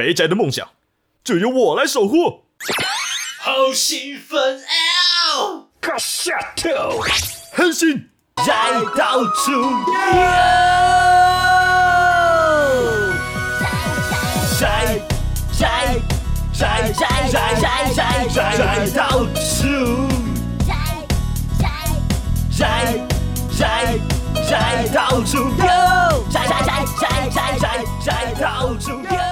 肥宅的梦想就由我来守护。好兴奋啊！卡下头，狠心再到处到处摘摘摘到处 go，摘摘摘摘摘摘摘到处 go。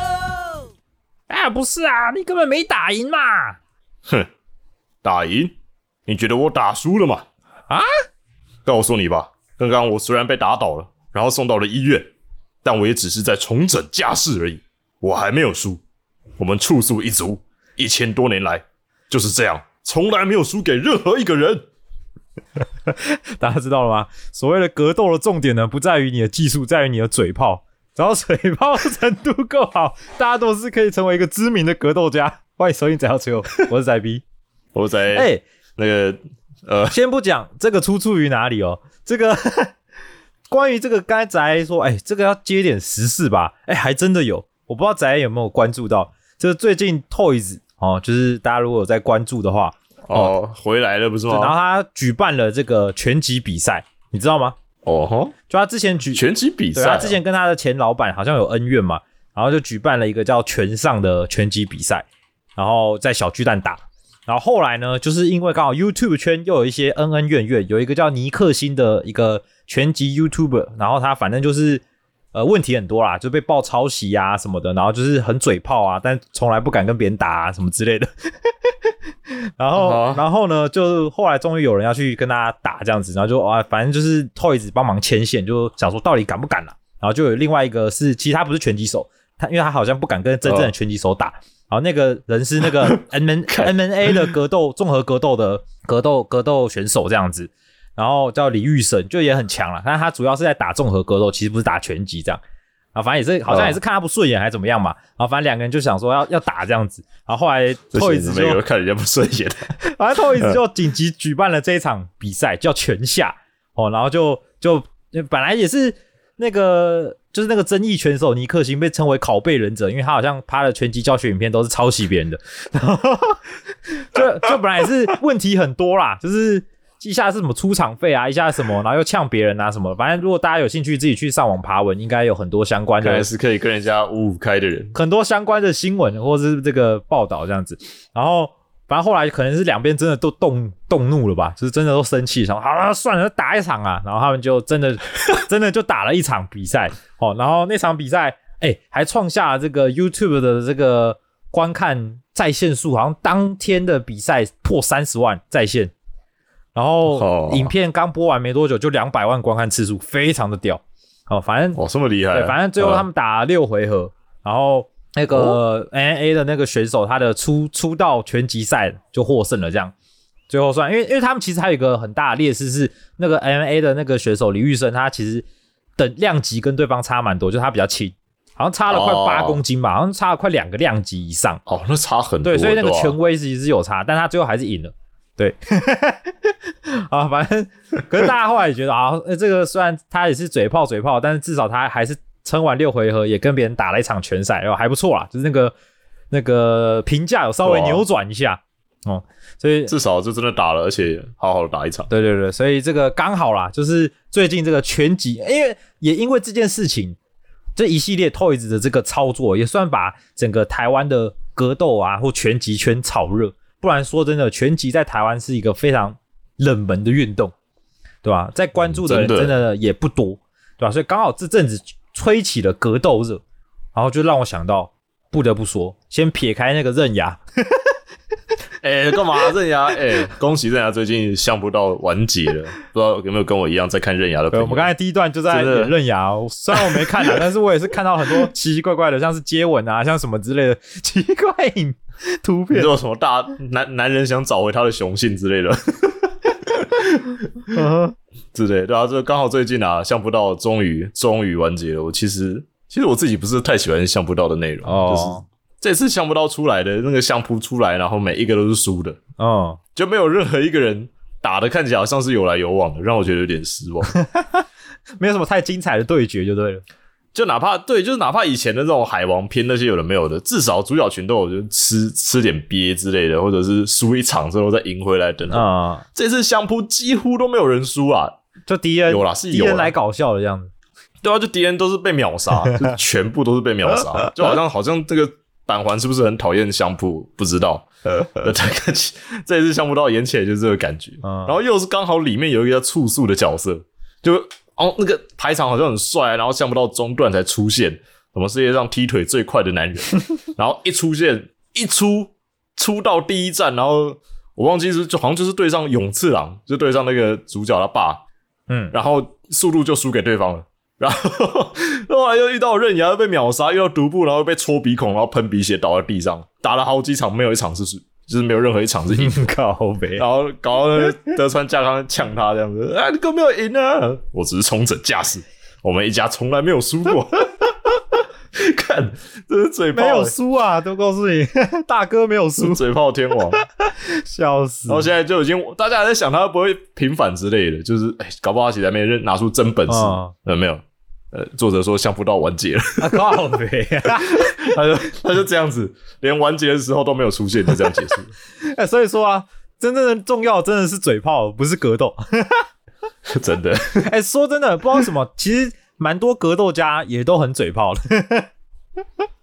啊，不是啊，你根本没打赢嘛！哼，打赢？你觉得我打输了吗？啊？告诉你吧，刚刚我虽然被打倒了，然后送到了医院，但我也只是在重整家势而已，我还没有输。我们处宿一族一千多年来就是这样，从来没有输给任何一个人。大家知道了吗？所谓的格斗的重点呢，不在于你的技术，在于你的嘴炮。只要水泡程度够好，大家都是可以成为一个知名的格斗家。欢迎收听《仔要吹我》，我是仔 B。我在哎、那个呃，先不讲这个出处于哪里哦，这个 关于这个刚才仔说，哎、这个要接点时事吧？哎、还真的有，我不知道仔有没有关注到，就是最近 Toys 哦，就是大家如果有在关注的话，哦，回来了不是然后？他举办了这个拳击比赛，你知道吗？哦吼，就他之前举拳击比，赛啊，他之前跟他的前老板好像有恩怨嘛，然后就举办了一个叫拳上的拳击比赛，然后在小巨蛋打。然后后来呢，就是因为刚好 YouTube 圈又有一些恩恩怨怨，有一个叫尼克星的一个拳击 YouTuber，然后他反正就是呃问题很多啦，就被爆抄袭啊什么的，然后就是很嘴炮啊，但从来不敢跟别人打啊什么之类的。然后，啊然后呢，就后来终于有人要去跟他打这样子，然后就啊，反正就是 Toys 帮忙牵线，就想说到底敢不敢啦、然后就有另外一个是，其实他不是拳击手，他因为他好像不敢跟真正的拳击手打。然后那个人是那个 M N M N A 的格斗综合格斗的格斗格斗选手这样子，然后叫李玉生，就也很强了。但他主要是在打综合格斗，其实不是打拳击这样。啊，反正也是好像也是看他不顺眼还是怎么样嘛。然后反正两个人就想说要要打这样子。然后后来这 Toys 些没有就看人家不顺眼的。反正 Toys 就紧急举办了这一场比赛，叫拳下哦，然后就就本来也是那个就是那个争议拳手尼克星被称为拷贝忍者，因为他好像拍的拳击教学影片都是抄袭别人的，然后 就就本来也是问题很多啦，就是。一下是什么出场费啊，一下什么，然后又呛别人啊什么，反正如果大家有兴趣，自己去上网爬文，应该有很多相关的是可以跟人家五五开的人。很多相关的新闻或者是这个报道这样子。然后反正后来可能是两边真的都动动怒了吧，就是真的都生气，然后好了算了，打一场啊。然后他们就真的 真的就打了一场比赛哦。然后那场比赛哎还创下了这个 YouTube 的这个观看在线数，好像当天的比赛破三十万在线。然后哦影片刚播完没多久，就两百万观看次数，非常的屌哦。反正哦，这么厉害啊！对，反正最后他嗯们打了六回合，然后那个 N A 的那个选手，他的出出道拳击赛就获胜了，这样最后算，因为因为他们其实还有一个很大的劣势是，那个 M A 的那个选手李玉生，他其实等量级跟对方差蛮多，就是他比较轻，好像差了快哦八公斤吧，好像差了快两个量级以上。哦，那差很多。对，所以那个权威其实是有差，但他最后还是赢了。对，啊，反正 可是大家后来也觉得啊，呃这个虽然他也是嘴炮嘴炮，但是至少他还是撑完六回合，也跟别人打了一场拳赛，然后还不错啦，就是那个那个评价有稍微扭转一下哦，所以至少就真的打了，而且好好的打一场。对对对，所以这个刚好啦，就是最近这个拳击，因为也因为这件事情，这一系列 Toys 的这个操作，也算把整个台湾的格斗啊或拳击圈炒热。不然说真的，拳击在台湾是一个非常冷门的运动，对吧？在关注的人嗯真的也不多，对吧？所以刚好这阵子吹起了格斗热，然后就让我想到，不得不说，先撇开那个刃牙，哎，干嘛刃牙？哎，恭喜刃牙最近相不到完结了，不知道有没有跟我一样在看刃牙的朋，友？我们刚才第一段就在刃牙哦，虽然我没看啊，但是我也是看到很多奇奇怪怪的，像是接吻啊，像什么之类的奇怪影 图片你知。道什么大男男人想找回他的雄性之类的 嗯之类的，对啊，这刚好最近啊，相不到终于终于完结了。我其实其实我自己不是太喜欢相不到的内容，就是哦，这次相不到出来的那个相扑出来，然后每一个都是输的，哦，就没有任何一个人打的看起来好像是有来有往的，让我觉得有点失望。没有什么太精彩的对决就对了。就哪怕对，就是哪怕以前的这种海王片那些有的没有的，至少主角群都有就吃吃点鳖之类的，或者是输一场之后再赢回来等等。啊、这次相扑几乎都没有人输啊，就敌人有啦是敌有人来搞笑的这样子。对啊，就敌人都是被秒杀，就 全部都是被秒杀，就好像好像这个板环是不是很讨厌相扑？不知道。呃，这个这一次相扑到演起来就是这个感觉，嗯然后又是刚好里面有一个叫醋素的角色，就哦那个排场好像很帅，然后想不到中段才出现，什么世界上踢腿最快的男人，然后一出现一出出到第一站，然后我忘记是就好像就是对上永次郎，就对上那个主角他爸，嗯，然后速度就输给对方了。然后后来又遇到刃牙，又被秒杀，又要独步，然后被戳鼻孔，然后喷鼻血倒在地上，打了好几场，没有一场是输，就是没有任何一场是硬。靠呗然后搞到那个德川家康呛他这样子，啊，你根本没有赢啊！我只是重整架势，我们一家从来没有输过。看，这是嘴炮、没有欸输啊，都告诉你，大哥没有输，嘴炮天王。笑死然后现在就已经，大家还在想他会不会平反之类的，就是哎，搞不好他其实还没认拿出真本事。嗯呃，没有，呃，作者说相扑到完结了，啊，靠北，他就他就这样子，连完结的时候都没有出现，就这样结束。哎，所以说啊，真正的重要真的是嘴炮，不是格斗。真的，哎，说真的，不知道为什么，其实蛮多格斗家也都很嘴炮的。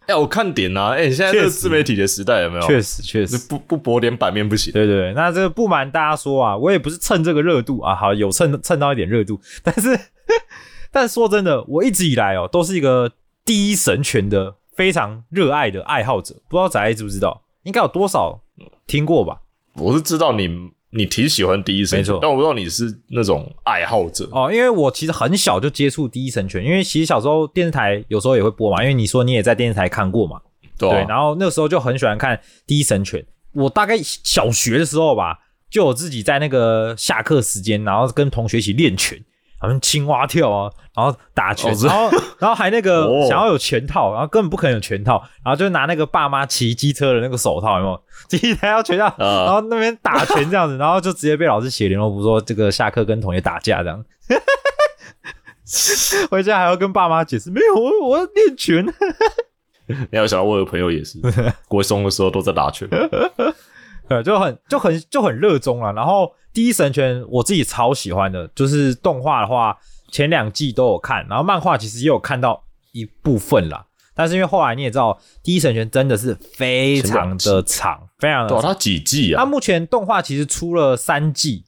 哎、我看点啊，哎、现在这个自媒体的时代有没有？确实，确实，不不博点版面不行。对对对。那这个不瞒大家说啊，我也不是蹭这个热度啊，好有蹭蹭到一点热度，但是但说真的，我一直以来哦，都是一个第一神拳的非常热爱的爱好者。不知道仔仔知不知道？应该有多少听过吧？我是知道你你挺喜欢第一神拳，没错但我不知道你是那种爱好者。哦，因为我其实很小就接触第一神拳，因为其实小时候电视台有时候也会播嘛，因为你说你也在电视台看过嘛，对然后那个时候就很喜欢看第一神拳。我大概小学的时候吧，就我自己在那个下课时间，然后跟同学一起练拳，好像青蛙跳啊，然后打拳，然后 然后还那个哦想要有拳套，然后根本不可能有拳套，然后就拿那个爸妈骑机车的那个手套，有没有？第一台要拳套，啊然后那边打拳这样子，然后就直接被老师写联络簿说这个下课跟同学打架这样。回家还要跟爸妈解释，没有，我我要练拳。你要想到我有朋友也是，国中的时候都在打拳。对，就很就很就很热衷了。然后第一神拳我自己超喜欢的，就是动画的话，前两季都有看，然后漫画其实也有看到一部分啦。但是因为后来你也知道，第一神拳真的是非常的长，非常的对啊，长。他几季啊它啊？目前动画其实出了三季，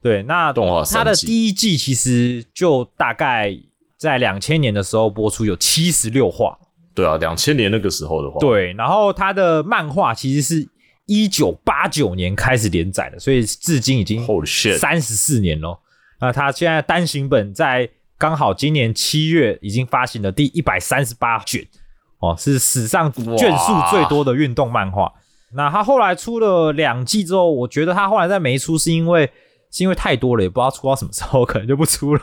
对，那动画它的第一季其实就大概在两千年的时候播出，有七十六话。对啊，两千年那个时候的话，对，然后它的漫画其实是一九八九年开始连载的，所以至今已经！三十四年喽。那他现在单行本在刚好今年七月已经发行了第一百三十八卷，哦，是史上卷数最多的运动漫画。那他后来出了两季之后，我觉得他后来再没出，是因为是因为太多了，也不知道出到什么时候，可能就不出了。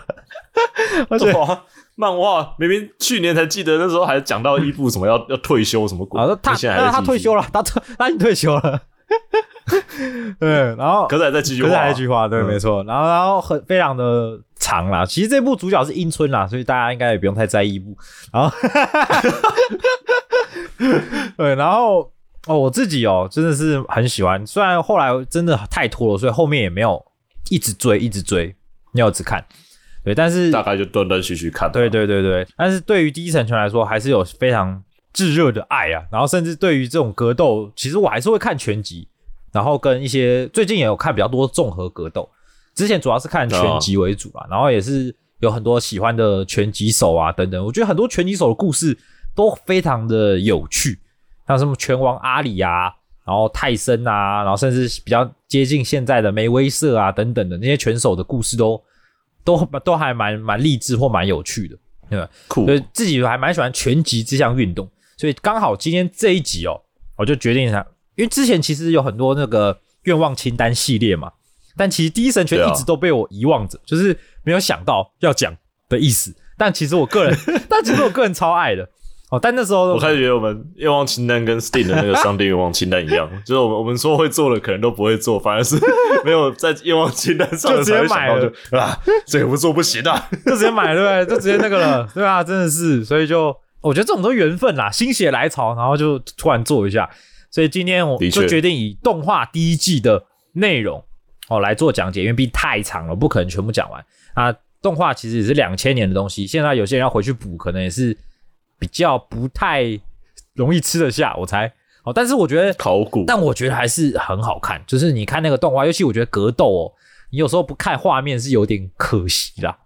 而且 哇，漫画明明去年才记得，那时候还讲到伊布什么要 要退休什么鬼，啊，他他退休了，他退他已经退休了。对，然后可是还在继续可画啊，是还一句话，对，嗯没错。然后，然后很非常的长啦。其实这部主角是樱村啦，所以大家应该也不用太在意部。然后，对，然后哦，我自己哦，真的是很喜欢。虽然后来真的太拖了，所以后面也没有一直追，一直追，没有只看。对，但是大概就断断续续看。对对对对，但是对于第一神拳来说，还是有非常炙热的爱啊。然后甚至对于这种格斗，其实我还是会看拳击，然后跟一些最近也有看比较多综合格斗。之前主要是看拳击为主啊，然后也是有很多喜欢的拳击手啊等等。我觉得很多拳击手的故事都非常的有趣，像什么拳王阿里啊，然后泰森啊，然后甚至比较接近现在的梅威瑟啊等等的那些拳手的故事都都都还蛮蛮励志或蛮有趣的，对吧？酷所以自己还蛮喜欢拳击这项运动，所以刚好今天这一集哦，我就决定想，因为之前其实有很多那个愿望清单系列嘛，但其实第一神拳一直都被我遗忘着，就是没有想到要讲的意思。但其实我个人，但其实我个人超爱的哦，但那时候我开始觉得我们愿望清单跟 Steam 的那个商店愿望清单一样，就是我们我们说会做的可能都不会做，反而是没有在愿望清单上的就直接才会买了就啊，这个不做不行啊。就直接买，对不对？就直接那个了，对啊，真的是，所以就我觉得这种都缘分啦，心血来潮，然后就突然做一下。所以今天我就决定以动画第一季的内容哦来做讲解，因为毕竟太长了，不可能全部讲完啊。动画其实也是两千年的东西，现在有些人要回去补，可能也是比较不太容易吃得下，我猜。哦，但是我觉得考古，但我觉得还是很好看，就是你看那个动画，尤其我觉得格斗哦，你有时候不看画面是有点可惜啦，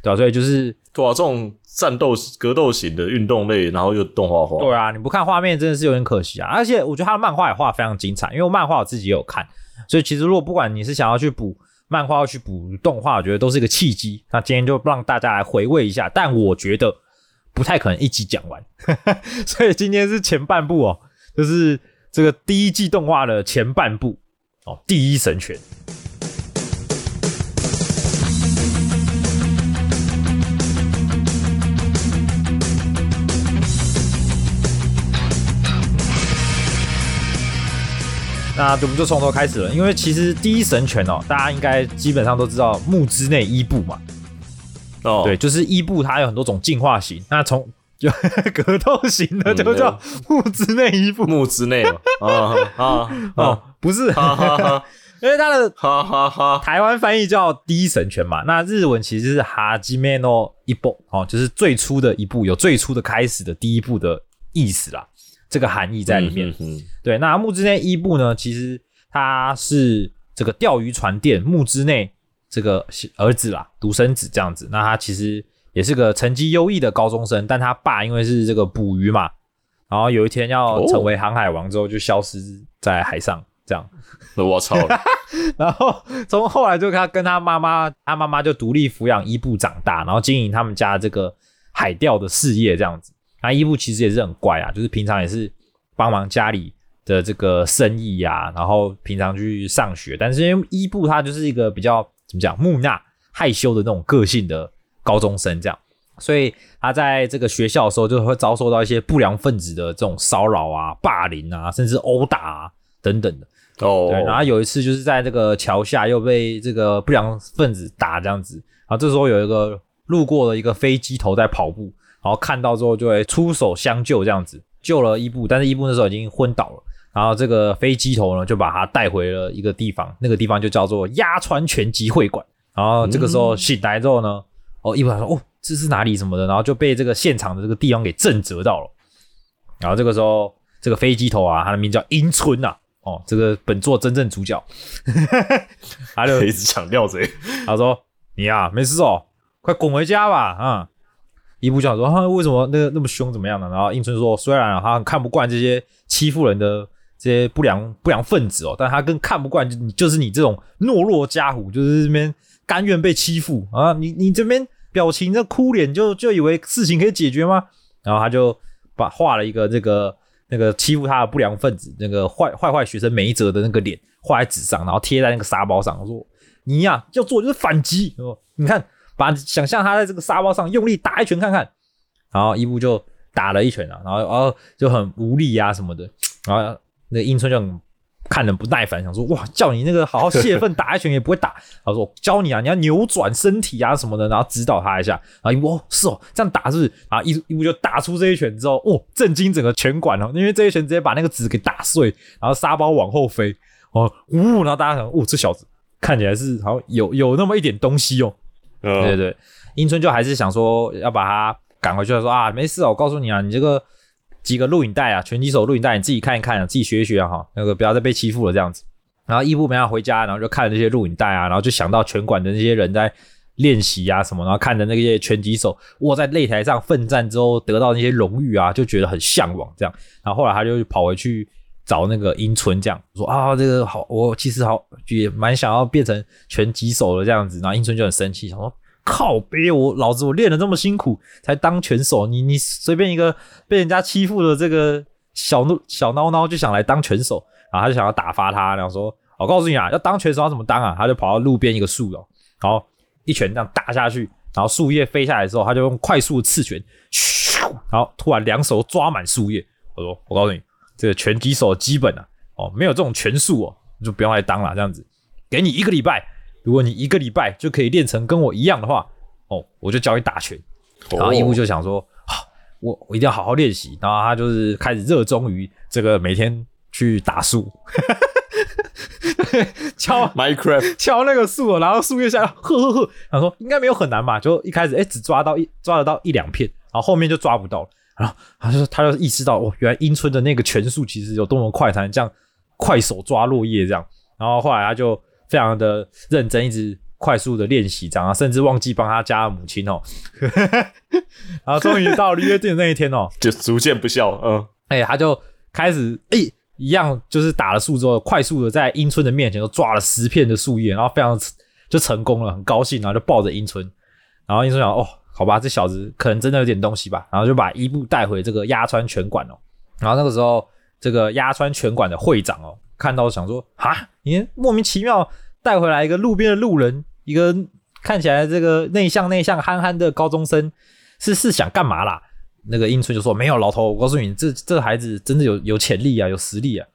对吧、所以就是对啊，这种战斗格斗型的运动类，然后又动画化，对啊，你不看画面真的是有点可惜啊。而且我觉得他的漫画也画得非常精彩，因为漫画我自己也有看，所以其实如果不管你是想要去补漫画，要去补动画，我觉得都是一个契机。那今天就让大家来回味一下，但我觉得不太可能一集讲完，所以今天是前半部哦，就是这个第一季动画的前半部哦，第一神拳。那我们就从头开始了，因为其实第一神拳哦，大家应该基本上都知道木之内伊布嘛，哦，对，就是伊布它有很多种进化型，那从 就格斗型的就叫木之内伊布、木之内嘛，啊啊 哦啊，，不是，哈哈哈。因为它的哈哈哈，台湾翻译叫第一神拳嘛，那日文其实是哈基梅诺伊布哦，就是最初的一步，有最初的开始的第一步的意思啦，这个含义在里面。对，那木之内伊布呢，其实它是这个钓鱼船店木之内这个儿子啦，独生子这样子。那他其实也是个成绩优异的高中生，但他爸因为是这个捕鱼嘛，然后有一天要成为航海王之后，就消失在海上这样。我操，然后从后来就他跟他妈妈，他妈妈就独立抚养伊布长大，然后经营他们家这个海钓的事业这样子。那伊布其实也是很乖啊，就是平常也是帮忙家里的这个生意呀、然后平常去上学。但是因为伊布他就是一个比较怎么讲木讷、害羞的那种个性的高中生这样，所以他在这个学校的时候就会遭受到一些不良分子的这种骚扰啊、霸凌啊，甚至殴打啊等等的。哦，对，然后有一次就是在这个桥下又被这个不良分子打这样子，然后这时候有一个路过的一个飞机头在跑步，然后看到之后就会出手相救这样子，救了伊布，但是伊布那时候已经昏倒了，然后这个飞机头呢就把他带回了一个地方，那个地方就叫做鸭川拳击会馆，然后这个时候醒来之后呢，哦，伊布他说哦这是哪里什么的，然后就被这个现场的这个地方给震折到了，然后这个时候这个飞机头啊，他的名字叫樱村呐、哦，这个本作真正主角，他就一直强调谁，他说：“你呀、没事哦，快滚回家吧。”啊、伊布就想说：“哈、为什么那个那么凶，怎么样呢？”然后英村说：“虽然啊，他很看不惯这些欺负人的这些不良不良分子哦，但他更看不惯就你就是你这种懦弱家伙，就是这边甘愿被欺负啊！你你这边表情这哭脸就就以为事情可以解决吗？”然后他就把画了一个这个那个欺负他的不良分子那个坏坏坏学生梅泽的那个脸画在纸上，然后贴在那个沙包上，说。你呀、要做就是反击哦。你看，把想象他在这个沙包上用力打一拳看看，然后伊布就打了一拳啊，然后哦就很无力啊什么的，然后那个英村就很看人不耐烦，想说哇，叫你那个好好泄愤 打一拳也不会打，他说我教你啊，你要扭转身体啊什么的，然后指导他一下，然后伊布哦是哦这样打是不是？然后伊伊布就打出这一拳之后，哦震惊整个拳馆哦，因为这一拳直接把那个纸给打碎，然后沙包往后飞，哦呜，然后大家想，哦这小子。看起来是好像有有那么一点东西哦。对对嗯，对，英村就还是想说要把他赶回去，说啊没事哦，我告诉你啊，你这个几个录影带啊，拳击手录影带你自己看一看啊，自己学一学啊哈，那个不要再被欺负了这样子。然后伊布没法回家，然后就看了那些录影带啊，然后就想到拳馆的那些人在练习啊什么，然后看着那些拳击手卧在擂台上奋战之后得到那些荣誉啊，就觉得很向往这样。然后后来他就跑回去找那个英村，这样说啊，这个好，我其实好也蛮想要变成拳击手的这样子。然后英村就很生气，想说靠别我老子我练的这么辛苦才当拳手，你你随便一个被人家欺负的这个小怒小孬孬就想来当拳手，然后他就想要打发他，然后说我告诉你啊，要当拳手要怎么当啊？他就跑到路边一个树哦，然后一拳这样打下去，然后树叶飞下来的时候，他就用快速的刺拳，咻然后突然两手抓满树叶。我说：“我告诉你，这个拳击手基本啊，哦，没有这种拳术哦，你就不用来当了。这样子，给你一个礼拜，如果你一个礼拜就可以练成跟我一样的话，哦，我就教你打拳。”然后伊布就想说：“啊，我我一定要好好练习。”然后他就是开始热衷于这个每天去打树，敲 Minecraft 敲那个树哦，然后树叶下来，呵呵呵，他说应该没有很难吧？就一开始哎、只抓到一抓得到一两片，然后后面就抓不到了。然后他就他就意识到哦，原来英村的那个拳速其实有多么快，才能这样快手抓落叶这样。然后后来他就非常的认真，一直快速的练习这样，甚至忘记帮他家的母亲哦。然后终于到了约定的那一天哦，就逐渐不孝，嗯，哎、他就开始哎、一样就是打了树之后，快速的在英村的面前都抓了十片的树叶，然后非常就成功了，很高兴，然后就抱着英村，然后樱村想哦，好吧，这小子可能真的有点东西吧，然后就把伊布带回这个鸭川拳馆哦，然后那个时候这个鸭川拳馆的会长哦，看到想说啊，你莫名其妙带回来一个路边的路人，一个看起来这个内向内向憨憨的高中生，是是想干嘛啦？那个英春就说：“没有，老头，我告诉你，这这孩子真的有有潜力啊，有实力啊。”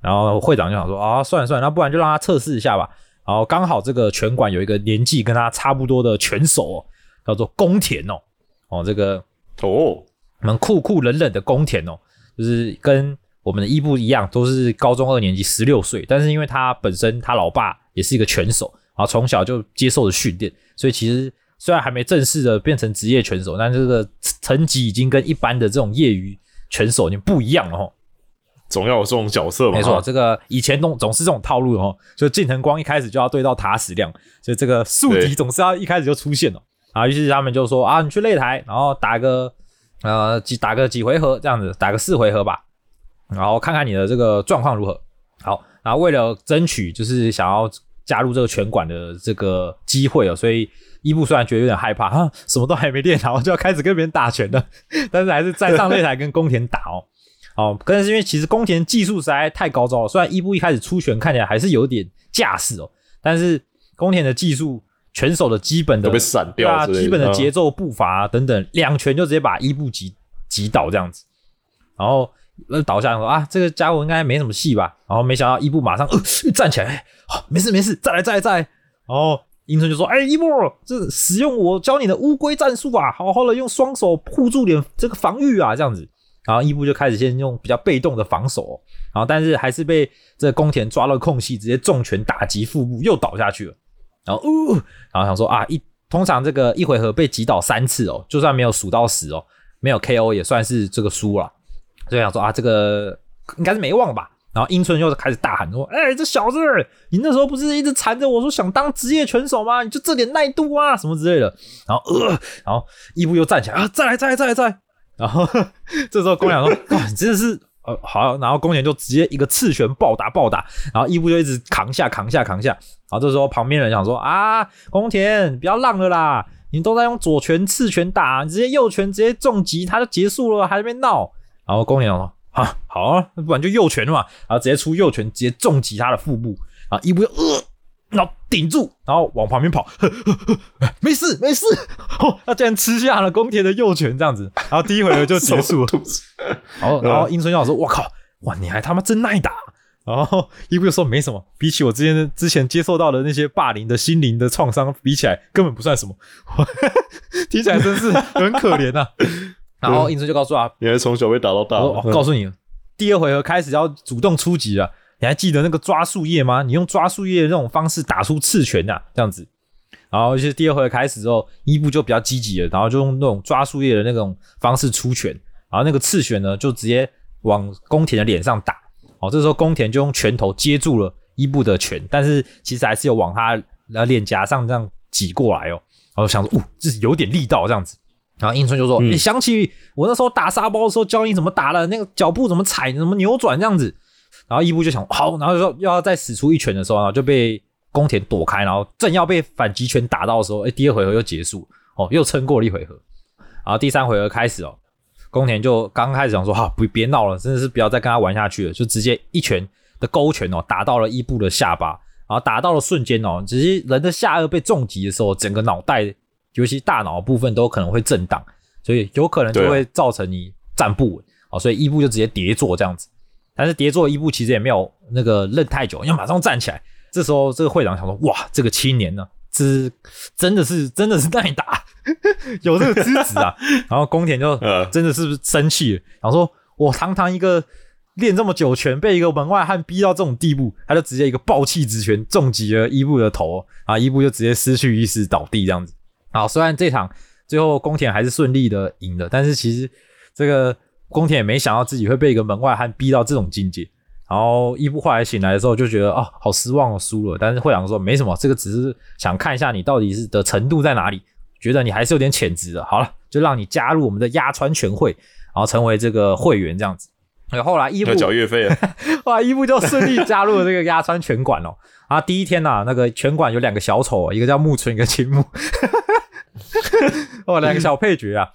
然后会长就想说：“啊，算了算了，那不然就让他测试一下吧。”然后刚好这个拳馆有一个年纪跟他差不多的拳手哦，叫做宫田哦，哦，这个哦，我们酷酷冷冷的宫田哦，就是跟我们的伊布一样，都是高中二年级，十六岁。但是因为他本身他老爸也是一个拳手，然后从小就接受了训练，所以其实虽然还没正式的变成职业拳手，但这个成绩已经跟一般的这种业余拳手已经不一样了哦。总要有这种角色嘛，没错，这个以前总总是这种套路哦，就近藤光一开始就要对到塔矢亮，所以这个宿敌总是要一开始就出现了啊。于是他们就说啊，你去擂台，然后打个呃几打个几回合这样子，打个四回合吧，然后看看你的这个状况如何。好，然后为了争取就是想要加入这个拳馆的这个机会哦，所以伊布虽然觉得有点害怕 啊，什么都还没练，好就要开始跟别人打拳了，但是还是站上擂台跟宫田打哦。哦，可能是因为其实宫田技术实在太高招了，虽然伊布一开始出拳看起来还是有点架势哦，但是宫田的技术、拳手的基本的都被闪对啊，掉之类的，基本的嗯节奏、步伐、等等，两拳就直接把伊布击击倒这样子，然后那倒下说啊，这个家伙应该没什么戏吧，然后没想到伊布马上呃站起来，好、没事没事，再来再来再来，然后英村就说，哎伊布，这使用我教你的乌龟战术啊，好好的用双手护住点这个防御啊，这样子。然后伊布就开始先用比较被动的防守、然后但是还是被这宫田抓到空隙，直接重拳打击腹部，又倒下去了。然后，呜、然后想说啊，一通常这个一回合被击倒三次哦，就算没有数到十哦，没有 KO 也算是这个输了。所以想说啊，这个应该是没忘吧。然后英村又是开始大喊说：“哎、这小子，你那时候不是一直缠着我说想当职业拳手吗？你就这点耐度啊，什么之类的。”然后呃，然后伊布又站起来啊，再来，再来，再来，再来。然后这时候宫田说：“哇，你真的是呃好。”然后宫田就直接一个刺拳暴打暴打，然后伊布就一直扛下扛下扛下。然后这时候旁边人想说：“啊，宫田不要浪了啦，你都在用左拳刺拳打，你直接右拳直接重击他就结束了，还在那边闹。”然后宫田想说：“啊，好啊，那不然就右拳嘛。”然后直接出右拳直接重击他的腹部，然后伊布就呃。然后顶住，然后往旁边跑，呵呵呵没事没事。哦，他竟然吃下了宫田的右拳，这样子，然后第一回合就结束了。然后，然后樱村就说：“我靠，哇，你还他妈真耐打！”然后伊布就说：“没什么，比起我之前之前接受到的那些霸凌的心灵的创伤比起来，根本不算什么。”听起来真是很可怜呐、然后英子就告诉他：“你还从小被打到大，我我告诉你，第二回合开始要主动出击了。你还记得那个抓树叶吗？你用抓树叶的那种方式打出刺拳呐、这样子。然后就是第二回合开始之后，伊布就比较积极了，然后就用那种抓树叶的那种方式出拳，然后那个刺拳呢就直接往宫田的脸上打。哦，这时候宫田就用拳头接住了伊布的拳，但是其实还是有往他呃脸颊上这样挤过来哦。然后想说，哦，这是有点力道这样子。然后英春就说：“你、想起我那时候打沙包的时候教你怎么打了，那个脚步怎么踩，怎么扭转这样子。”然后伊布就想好，然后就说又要再使出一拳的时候，然后就被宫田躲开，然后正要被反击拳打到的时候，哎，第二回合又结束，哦，又撑过了一回合。然后第三回合开始哦，宫田就刚开始想说哈，不别闹了，真的是不要再跟他玩下去了，就直接一拳的勾拳哦，打到了伊布的下巴，然后打到了瞬间哦，只是人的下颚被重击的时候，整个脑袋，尤其大脑部分都可能会震荡，所以有可能就会造成你站不稳哦，所以伊布就直接跌坐这样子。但是跌坐伊布其实也没有那个愣太久，要马上站起来。这时候这个会长想说：哇，这个青年呢，这是真的是 真的是耐打，有这个资质啊。然后宫田就呃真的是不是生气了，然后说：我堂堂一个练这么久拳，被一个门外汉逼到这种地步，他就直接一个暴气直拳重击了伊布的头，啊，伊布就直接失去意识倒地这样子。好，虽然这场最后宫田还是顺利的赢了，但是其实这个宫田也没想到自己会被一个门外汉逼到这种境界。然后伊布后来醒来的时候就觉得哦，好失望哦，输了。但是会长说没什么，这个只是想看一下你到底是的程度在哪里，觉得你还是有点潜质的。好了，就让你加入我们的压川全会，然后成为这个会员这样子。然后后来伊布要缴月费啊，哇，伊布就顺利加入了这个压川拳馆哦。啊，第一天呐、那个拳馆有两个小丑哦，一个叫木村，一个青木，哦，两个小配角啊，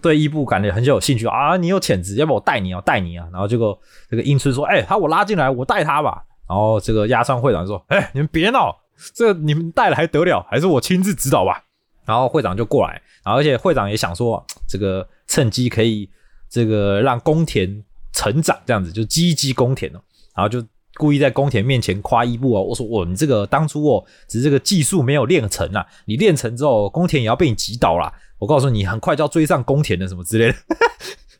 对伊布感觉很有兴趣啊。你有潜质，要不我带你啊，带你啊。然后结果这个英村说，哎、他我拉进来，我带他吧。然后这个鸭川会长说，哎、你们别闹，这你们带了还得了，还是我亲自指导吧。然后会长就过来，然后而且会长也想说，这个趁机可以这个让宫田成长，这样子就积极宫田哦，然后就故意在宫田面前夸伊布哦，我说我，你这个当初哦，只是这个技术没有练成啊，你练成之后，宫田也要被你击倒啦。我告诉你，很快就要追上宫田的什么之类的，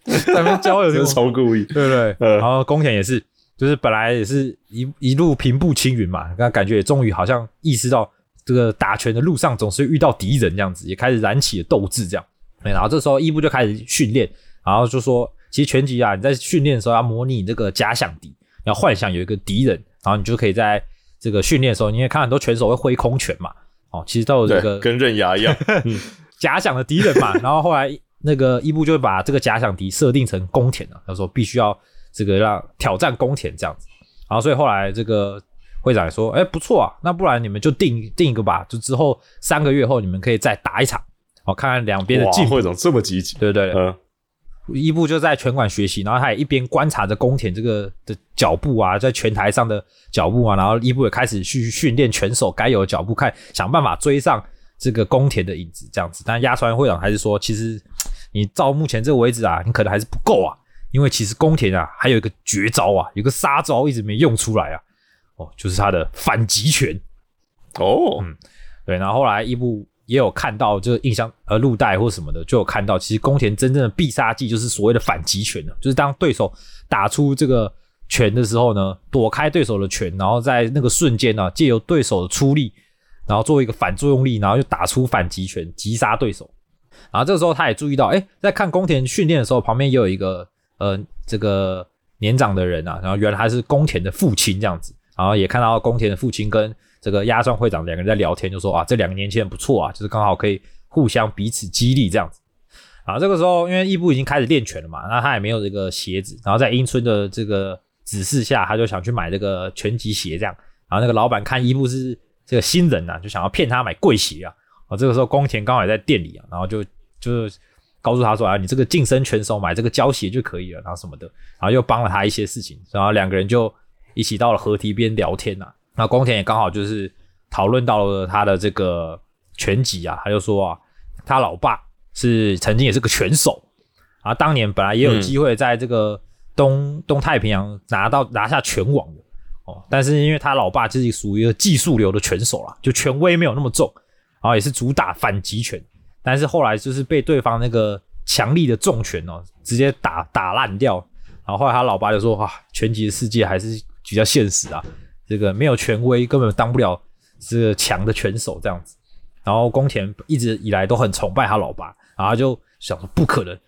在那边交友 这真种是超故意。对不对？呃 然后宫田也是，就是本来也是一一路平步青云嘛，那感觉也终于好像意识到这个打拳的路上总是遇到敌人这样子，也开始燃起了斗志这样。对然后这时候伊布就开始训练，然后就说，其实拳击啊，你在训练的时候要模拟你这个假想敌，要幻想有一个敌人，然后你就可以在这个训练的时候，你也看很多拳手会挥空拳嘛，哦，其实都有这个，跟刃牙一样。假想的敌人嘛。然后后来那个伊布就会把这个假想敌设定成宫田了，他说必须要这个让挑战宫田这样子。然后所以后来这个会长也说，哎，不错啊，那不然你们就定定一个吧，就之后三个月后你们可以再打一场，哦，看看两边的哇，进步，会长这么积极。对不对？嗯，伊布就在拳馆学习，然后他也一边观察着宫田这个的脚步啊，在拳台上的脚步啊，然后伊布也开始去训练拳手该有的脚步，看想办法追上这个宫田的影子这样子。但鸭川会长还是说，其实你到目前这个为止啊，你可能还是不够啊，因为其实宫田啊还有一个绝招啊，有个杀招一直没用出来啊，哦，就是他的反击拳。哦，嗯对，然后后来伊布也有看到，就是印象呃录带或什么的，就有看到，其实宫田真正的必杀技就是所谓的反击拳了，就是当对手打出这个拳的时候呢，躲开对手的拳，然后在那个瞬间呢，借由对手的出力，然后做一个反作用力，然后就打出反击拳，击杀对手。然后这个时候他也注意到，哎，在看宫田训练的时候，旁边也有一个呃这个年长的人啊，然后原来他是宫田的父亲这样子，然后也看到宫田的父亲跟 这个鸭川会长两个人在聊天，就说啊，这两个年轻人不错啊，就是刚好可以互相彼此激励这样子。啊，这个时候因为伊布已经开始练拳了嘛，那他也没有这个鞋子，然后在英村的这个指示下，他就想去买这个拳击鞋这样。然后那个老板看伊布是这个新人呐、就想要骗他买贵鞋啊。啊，这个时候宫田刚好也在店里啊，然后就就是告诉他说啊，你这个晋升拳手买这个胶鞋就可以了，然后什么的，然后又帮了他一些事情，然后两个人就一起到了河堤边聊天呐、啊。那宫田也刚好就是讨论到了他的这个拳击啊，他就说啊，他老爸是曾经也是个拳手啊，当年本来也有机会在这个东、东太平洋拿到拿下拳王的哦，但是因为他老爸就是属于一个技术流的拳手啦，就权威没有那么重，然后也是主打反击拳，但是后来就是被对方那个强力的重拳哦，直接打打烂掉。然后后来他老爸就说：“哇，拳击的世界还是比较现实啊，这个没有权威根本当不了这个强的拳手这样子。”然后宫田一直以来都很崇拜他老爸，然后他就想说不可能，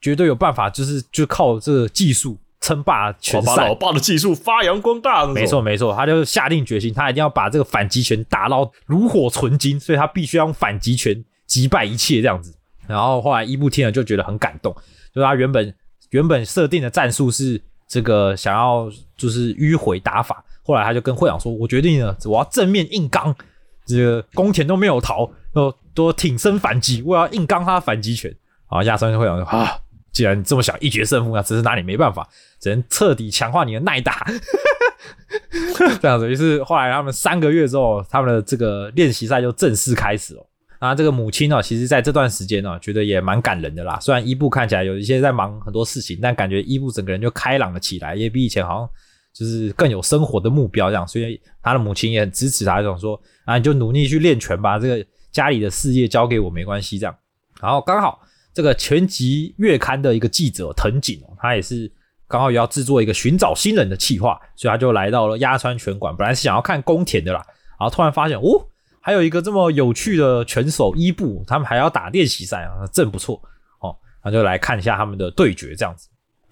绝对有办法，就是就靠这个技术称霸拳赛把老。爸的技术发扬光大。没错，没错，他就下定决心，他一定要把这个反击拳打到炉火纯青，所以他必须要用反击拳击败一切这样子。然后后来伊布听了就觉得很感动，就他原本原本设定的战术是这个想要就是迂回打法，后来他就跟会长说：“我决定了，我要正面硬刚，这个宫田都没有逃，都都挺身反击，我要硬刚他的反击拳。”然后亚川会长说：“啊，既然你这么想一决胜负，那只是拿你没办法，只能彻底强化你的耐打。”这样子，于是后来他们三个月之后，他们的这个练习赛就正式开始了。那这个母亲呢，其实在这段时间呢，觉得也蛮感人的啦。虽然伊布看起来有一些在忙很多事情，但感觉伊布整个人就开朗了起来，也比以前好像就是更有生活的目标这样。所以他的母亲也很支持他，这种说啊，你就努力去练拳吧，这个家里的事业交给我没关系这样。然后刚好这个拳击月刊的一个记者藤井哦，他也是刚好也要制作一个寻找新人的企划，所以他就来到了鸭川拳馆，本来是想要看宫田的啦，然后突然发现哦。还有一个这么有趣的拳手伊布，他们还要打练习赛啊，真不错哦。那就来看一下他们的对决，这样子。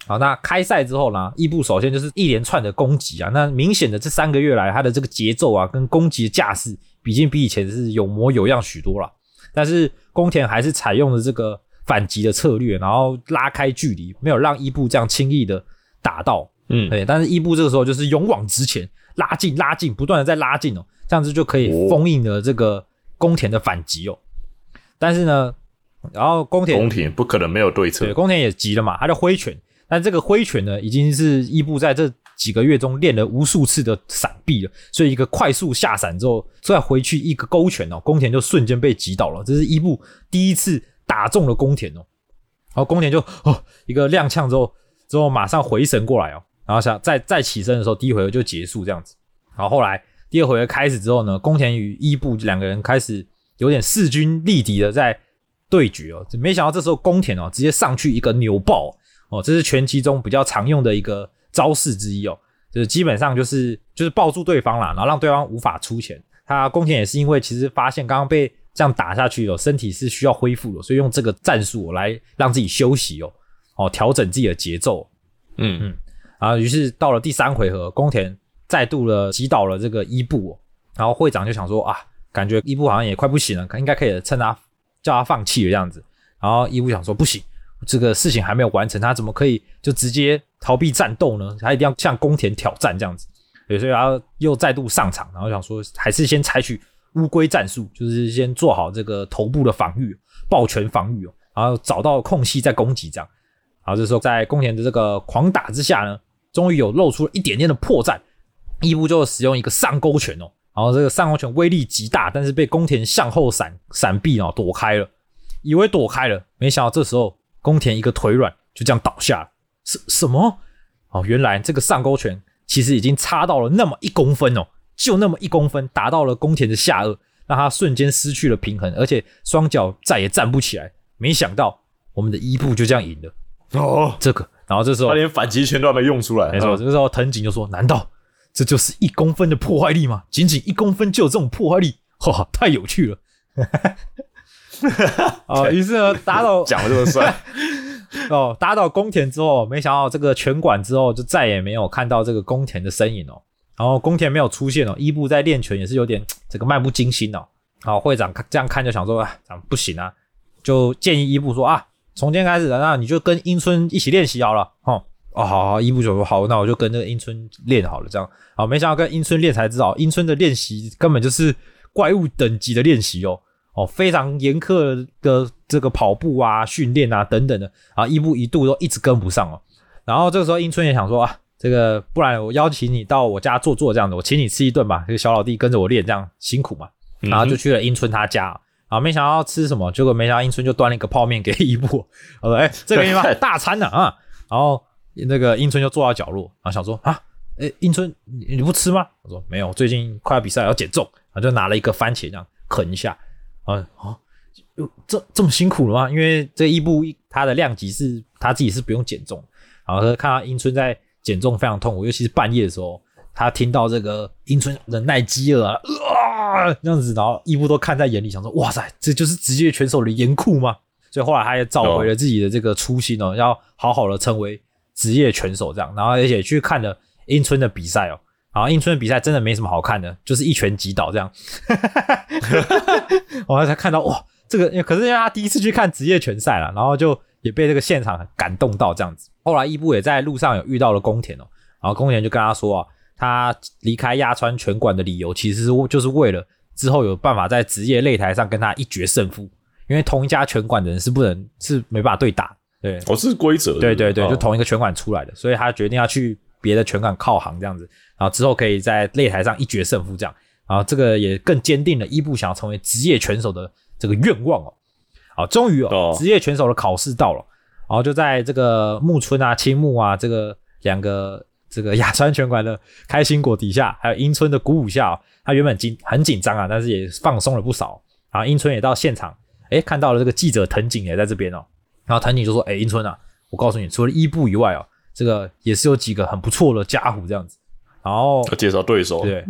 好，那开赛之后呢，伊布首先就是一连串的攻击啊。那明显的这三个月来，他的这个节奏啊，跟攻击的架势，毕竟比以前是有模有样许多了。但是宫田还是采用了这个反击的策略，然后拉开距离，没有让伊布这样轻易的打到。嗯，对。但是伊布这个时候就是勇往直前，拉近拉近，不断的在拉近哦。这样子就可以封印了这个宫田的反击哦。但是呢，然后宫田宫田不可能没有对策，对，宫田也急了嘛，他就挥拳。但这个挥拳呢，已经是伊布在这几个月中练了无数次的闪避了，所以一个快速下闪之后，再回去一个勾拳哦，宫田就瞬间被击倒了。这是伊布第一次打中了宫田哦。然后宫田就哦一个踉跄之后，之后马上回神过来哦，然后想再再起身的时候，第一回合就结束这样子。然后后来。第二回合开始之后呢，宫田与伊布两个人开始有点势均力敌的在对决哦。没想到这时候宫田哦直接上去一个扭抱哦，这是拳击中比较常用的一个招式之一哦，就是基本上就是就是抱住对方啦，然后让对方无法出拳。他宫田也是因为其实发现刚刚被这样打下去哦，身体是需要恢复的，所以用这个战术来让自己休息哦，哦调整自己的节奏。嗯嗯，然后于是到了第三回合，宫田。再度的击倒了这个伊布，然后会长就想说啊，感觉伊布好像也快不行了，应该可以趁他叫他放弃的样子。然后伊布想说不行，这个事情还没有完成，他怎么可以就直接逃避战斗呢？他一定要向宫田挑战这样子。所以他又再度上场，然后想说还是先采取乌龟战术，就是先做好这个头部的防御，抱拳防御哦，然后找到空隙再攻击这样。然后这时候在宫田的这个狂打之下呢，终于有露出了一点点的破绽。伊布就使用一个上勾拳哦，然后这个上勾拳威力极大，但是被宫田向后闪闪避哦，躲开了，以为躲开了，没想到这时候宫田一个腿软，就这样倒下了。什什么？哦，原来这个上勾拳其实已经差到了那么一公分哦，就那么一公分，打到了宫田的下颚，让他瞬间失去了平衡，而且双脚再也站不起来。没想到我们的伊布就这样赢了哦，这个，然后这时候他连反击拳都还没用出来，没错，这个时候藤井就说：“难道？”这就是一公分的破坏力吗？仅仅一公分就有这种破坏力，哇，太有趣了！哦，于是呢，打倒 讲的这么帅 哦，打倒宫田之后，没想到这个拳馆之后就再也没有看到这个宫田的身影哦。然后宫田没有出现哦，伊布在练拳也是有点 这个漫不经心哦。好，会长这样看就想说啊，咱们不行啊，就建议伊布说啊，从今天开始，那你就跟樱村一起练习好了，哦。哦，好好，一步九说好，那我就跟那个樱村练好了，这样好。没想到跟樱村练才知道，樱村的练习根本就是怪物等级的练习哦，哦，非常严苛的这个跑步啊、训练啊等等的啊，一步一度都一直跟不上哦。然后这个时候英春也想说啊，这个不然我邀请你到我家坐坐这样子，我请你吃一顿吧，这个小老弟跟着我练，这样辛苦嘛。然后就去了英春他家啊，没想到吃什么，结果没想到英春就端了一个泡面给伊布，我说哎，这个地方大餐呢啊，然后。那个英春就坐到角落，然后想说啊，哎，英春你你不吃吗？我说没有，最近快要比赛要减重，然后就拿了一个番茄这样啃一下，啊啊，这这么辛苦了吗？因为这一步他的量级是他自己是不用减重，然后看到英春在减重非常痛苦，尤其是半夜的时候，他听到这个英春忍耐饥饿啊，啊这样子，然后一步都看在眼里，想说哇塞，这就是职业拳手的严酷吗？所以后来他也找回了自己的这个初心哦，要好好的成为。职业拳手这样，然后而且去看了英村的比赛哦，然后英村的比赛真的没什么好看的，就是一拳击倒这样。我才看到哇，这个可是因为他第一次去看职业拳赛了，然后就也被这个现场感动到这样子。后来伊布也在路上有遇到了宫田哦，然后宫田就跟他说啊，他离开亚川拳馆的理由其实是就是为了之后有办法在职业擂台上跟他一决胜负，因为同一家拳馆的人是不能是没办法对打。对，我是规则，对对对，就同一个拳馆出来的，所以他决定要去别的拳馆靠行这样子，然后之后可以在擂台上一决胜负这样，然后这个也更坚定了伊布想要成为职业拳手的这个愿望哦。好，终于哦哦，职业拳手的考试到了，然后就在这个木村啊、青木啊这个两个这个亚川拳馆的开心果底下，还有樱村的鼓舞下、哦，他原本紧很紧张啊，但是也放松了不少。然后樱村也到现场，哎，看到了这个记者藤井也在这边哦。然后藤井就说：“哎，樱村啊，我告诉你，除了伊布以外哦，这个也是有几个很不错的家伙这样子。”然后要介绍对手，对，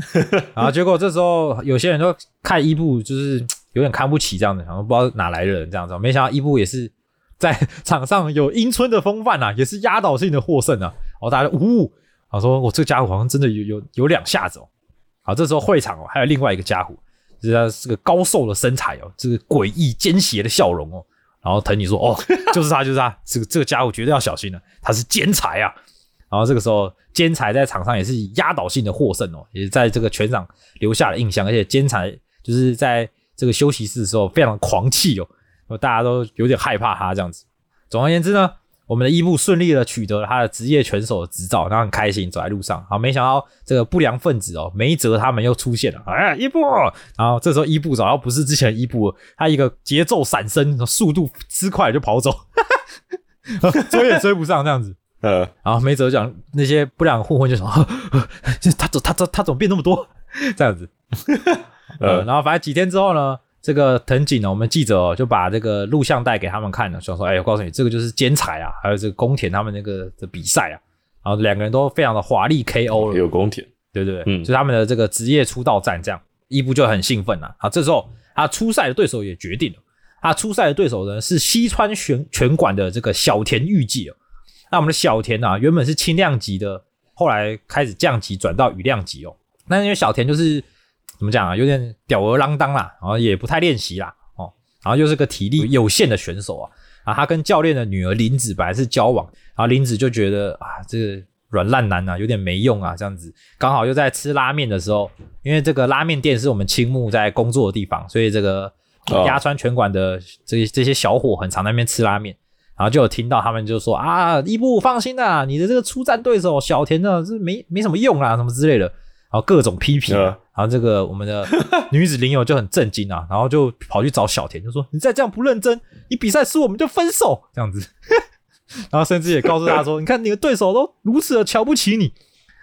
然后结果这时候有些人都看伊布就是有点看不起这样子，然后不知道哪来的人这样子，没想到伊布也是在场上有英村的风范啊，也是压倒性的获胜啊。然后大家就呜，然后说我这个家伙好像真的有有有两下子哦。好，这时候会场哦还有另外一个家伙，就是他是个高瘦的身材哦，这个诡异奸邪的笑容哦。然后藤你说：“哦，就是他，就是他，这个这个家伙绝对要小心了，他是奸才啊。”然后这个时候，奸才在场上也是以压倒性的获胜哦，也是在这个全场留下了印象。而且奸才就是在这个休息室的时候非常狂气哦，大家都有点害怕他这样子。总而言之呢，我们的伊布顺利的取得了他的职业拳手的执照，然后很开心走在路上。好，没想到这个不良分子哦，梅泽他们又出现了。哎，伊布！然后这时候伊布早要不是之前的伊布，他一个节奏闪身，速度之快就跑走，追也追不上这样子。呃，然后梅泽讲那些不良混混就说：“呵 他怎他他他怎么变那么多？”这样子。呃，呃，然后反正几天之后呢，这个藤井呢，我们记者、哦、就把这个录像带给他们看了，想说：“哎，我告诉你，这个就是奸才啊，还有这个宫田他们那个的比赛啊。”然后两个人都非常的华丽 KO 了，有宫田，对对对，嗯就是他们的这个职业出道战，这样伊布就很兴奋了。啊，这时候他初赛的对手也决定了，他初赛的对手呢是西川拳拳馆的这个小田裕纪哦。那我们的小田啊，原本是轻量级的，后来开始降级转到羽量级哦。那因为小田就是怎么讲啊，有点吊儿郎当啦，然后也不太练习啦，哦，然后又是个体力有限的选手啊。啊，他跟教练的女儿林子本来是交往，然后林子就觉得啊，这个软烂男啊，有点没用啊，这样子。刚好又在吃拉面的时候，因为这个拉面店是我们青木在工作的地方，所以这个哦鸭川拳馆的这这些小伙很常在那边吃拉面。然后就有听到他们就说啊，伊布放心啦、你的这个出战对手小田呢是没没什么用啊，什么之类的，然后各种批评、然后这个我们的 女子领友就很震惊啊，然后就跑去找小田，就说你再这样不认真，你比赛输我们就分手这样子。然后甚至也告诉他说，你看你的对手都如此的瞧不起你。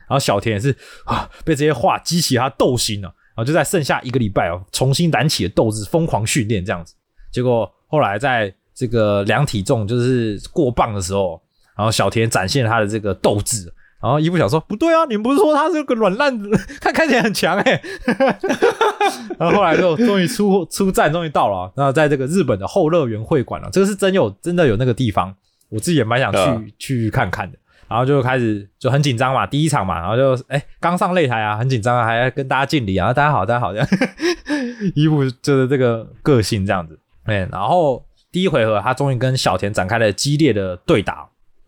然后小田也是啊，被这些话激起他斗心了、然后就在剩下一个礼拜哦，重新燃起了斗志，疯狂训练这样子。结果后来在这个量体重就是过磅的时候，然后小田展现了他的这个斗志。然后伊布想说，不对啊，你们不是说他是个软烂子，他看起来很强哎、然后后来就终于出出战，终于到了啊。那在这个日本的后乐园会馆了、这个是真有真的有那个地方，我自己也蛮想去、嗯去看看的。然后就开始就很紧张嘛，第一场嘛，然后就哎刚上擂台啊，很紧张啊，还要跟大家敬礼啊，大家好，大家好这样。伊布就是这个个性这样子，哎，然后第一回合他终于跟小田展开了激烈的对打。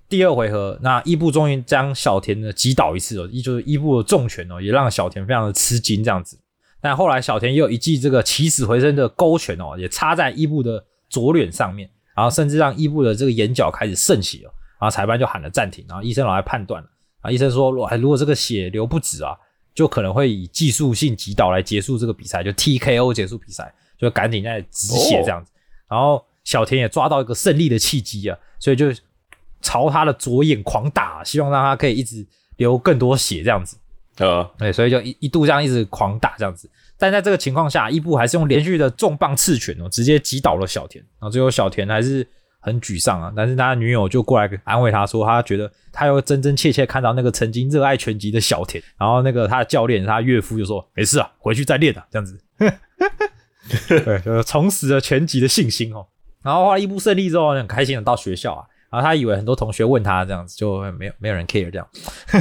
第二回合，那伊布终于将小田呢击倒一次哦，依就是伊布的重拳哦，也让小田非常的吃惊这样子。但后来小田也有一记这个起死回生的勾拳哦，也插在伊布的左脸上面，然后甚至让伊布的这个眼角开始渗血哦，然后裁判就喊了暂停，然后医生来判断了，啊，医生说，如果如果这个血流不止啊，就可能会以技术性击倒来结束这个比赛，就 TKO 结束比赛，就赶紧在止血这样子。然后小田也抓到一个胜利的契机啊，所以就朝他的左眼狂打，希望让他可以一直流更多血这样子。呃，对，所以就一一度这样一直狂打这样子。但在这个情况下，伊布还是用连续的重磅刺拳哦，直接击倒了小田。然后最后小田还是很沮丧啊，但是他女友就过来安慰他说，他觉得他又真真切切看到那个曾经热爱拳击的小田。然后那个他的教练，他岳父就说没事啊，回去再练啊，这样子。对，就是重拾了拳击的信心哦。然后后来伊布胜利之后，很开心的到学校啊，然后他以为很多同学问他这样子，就没有没有人 care 这样。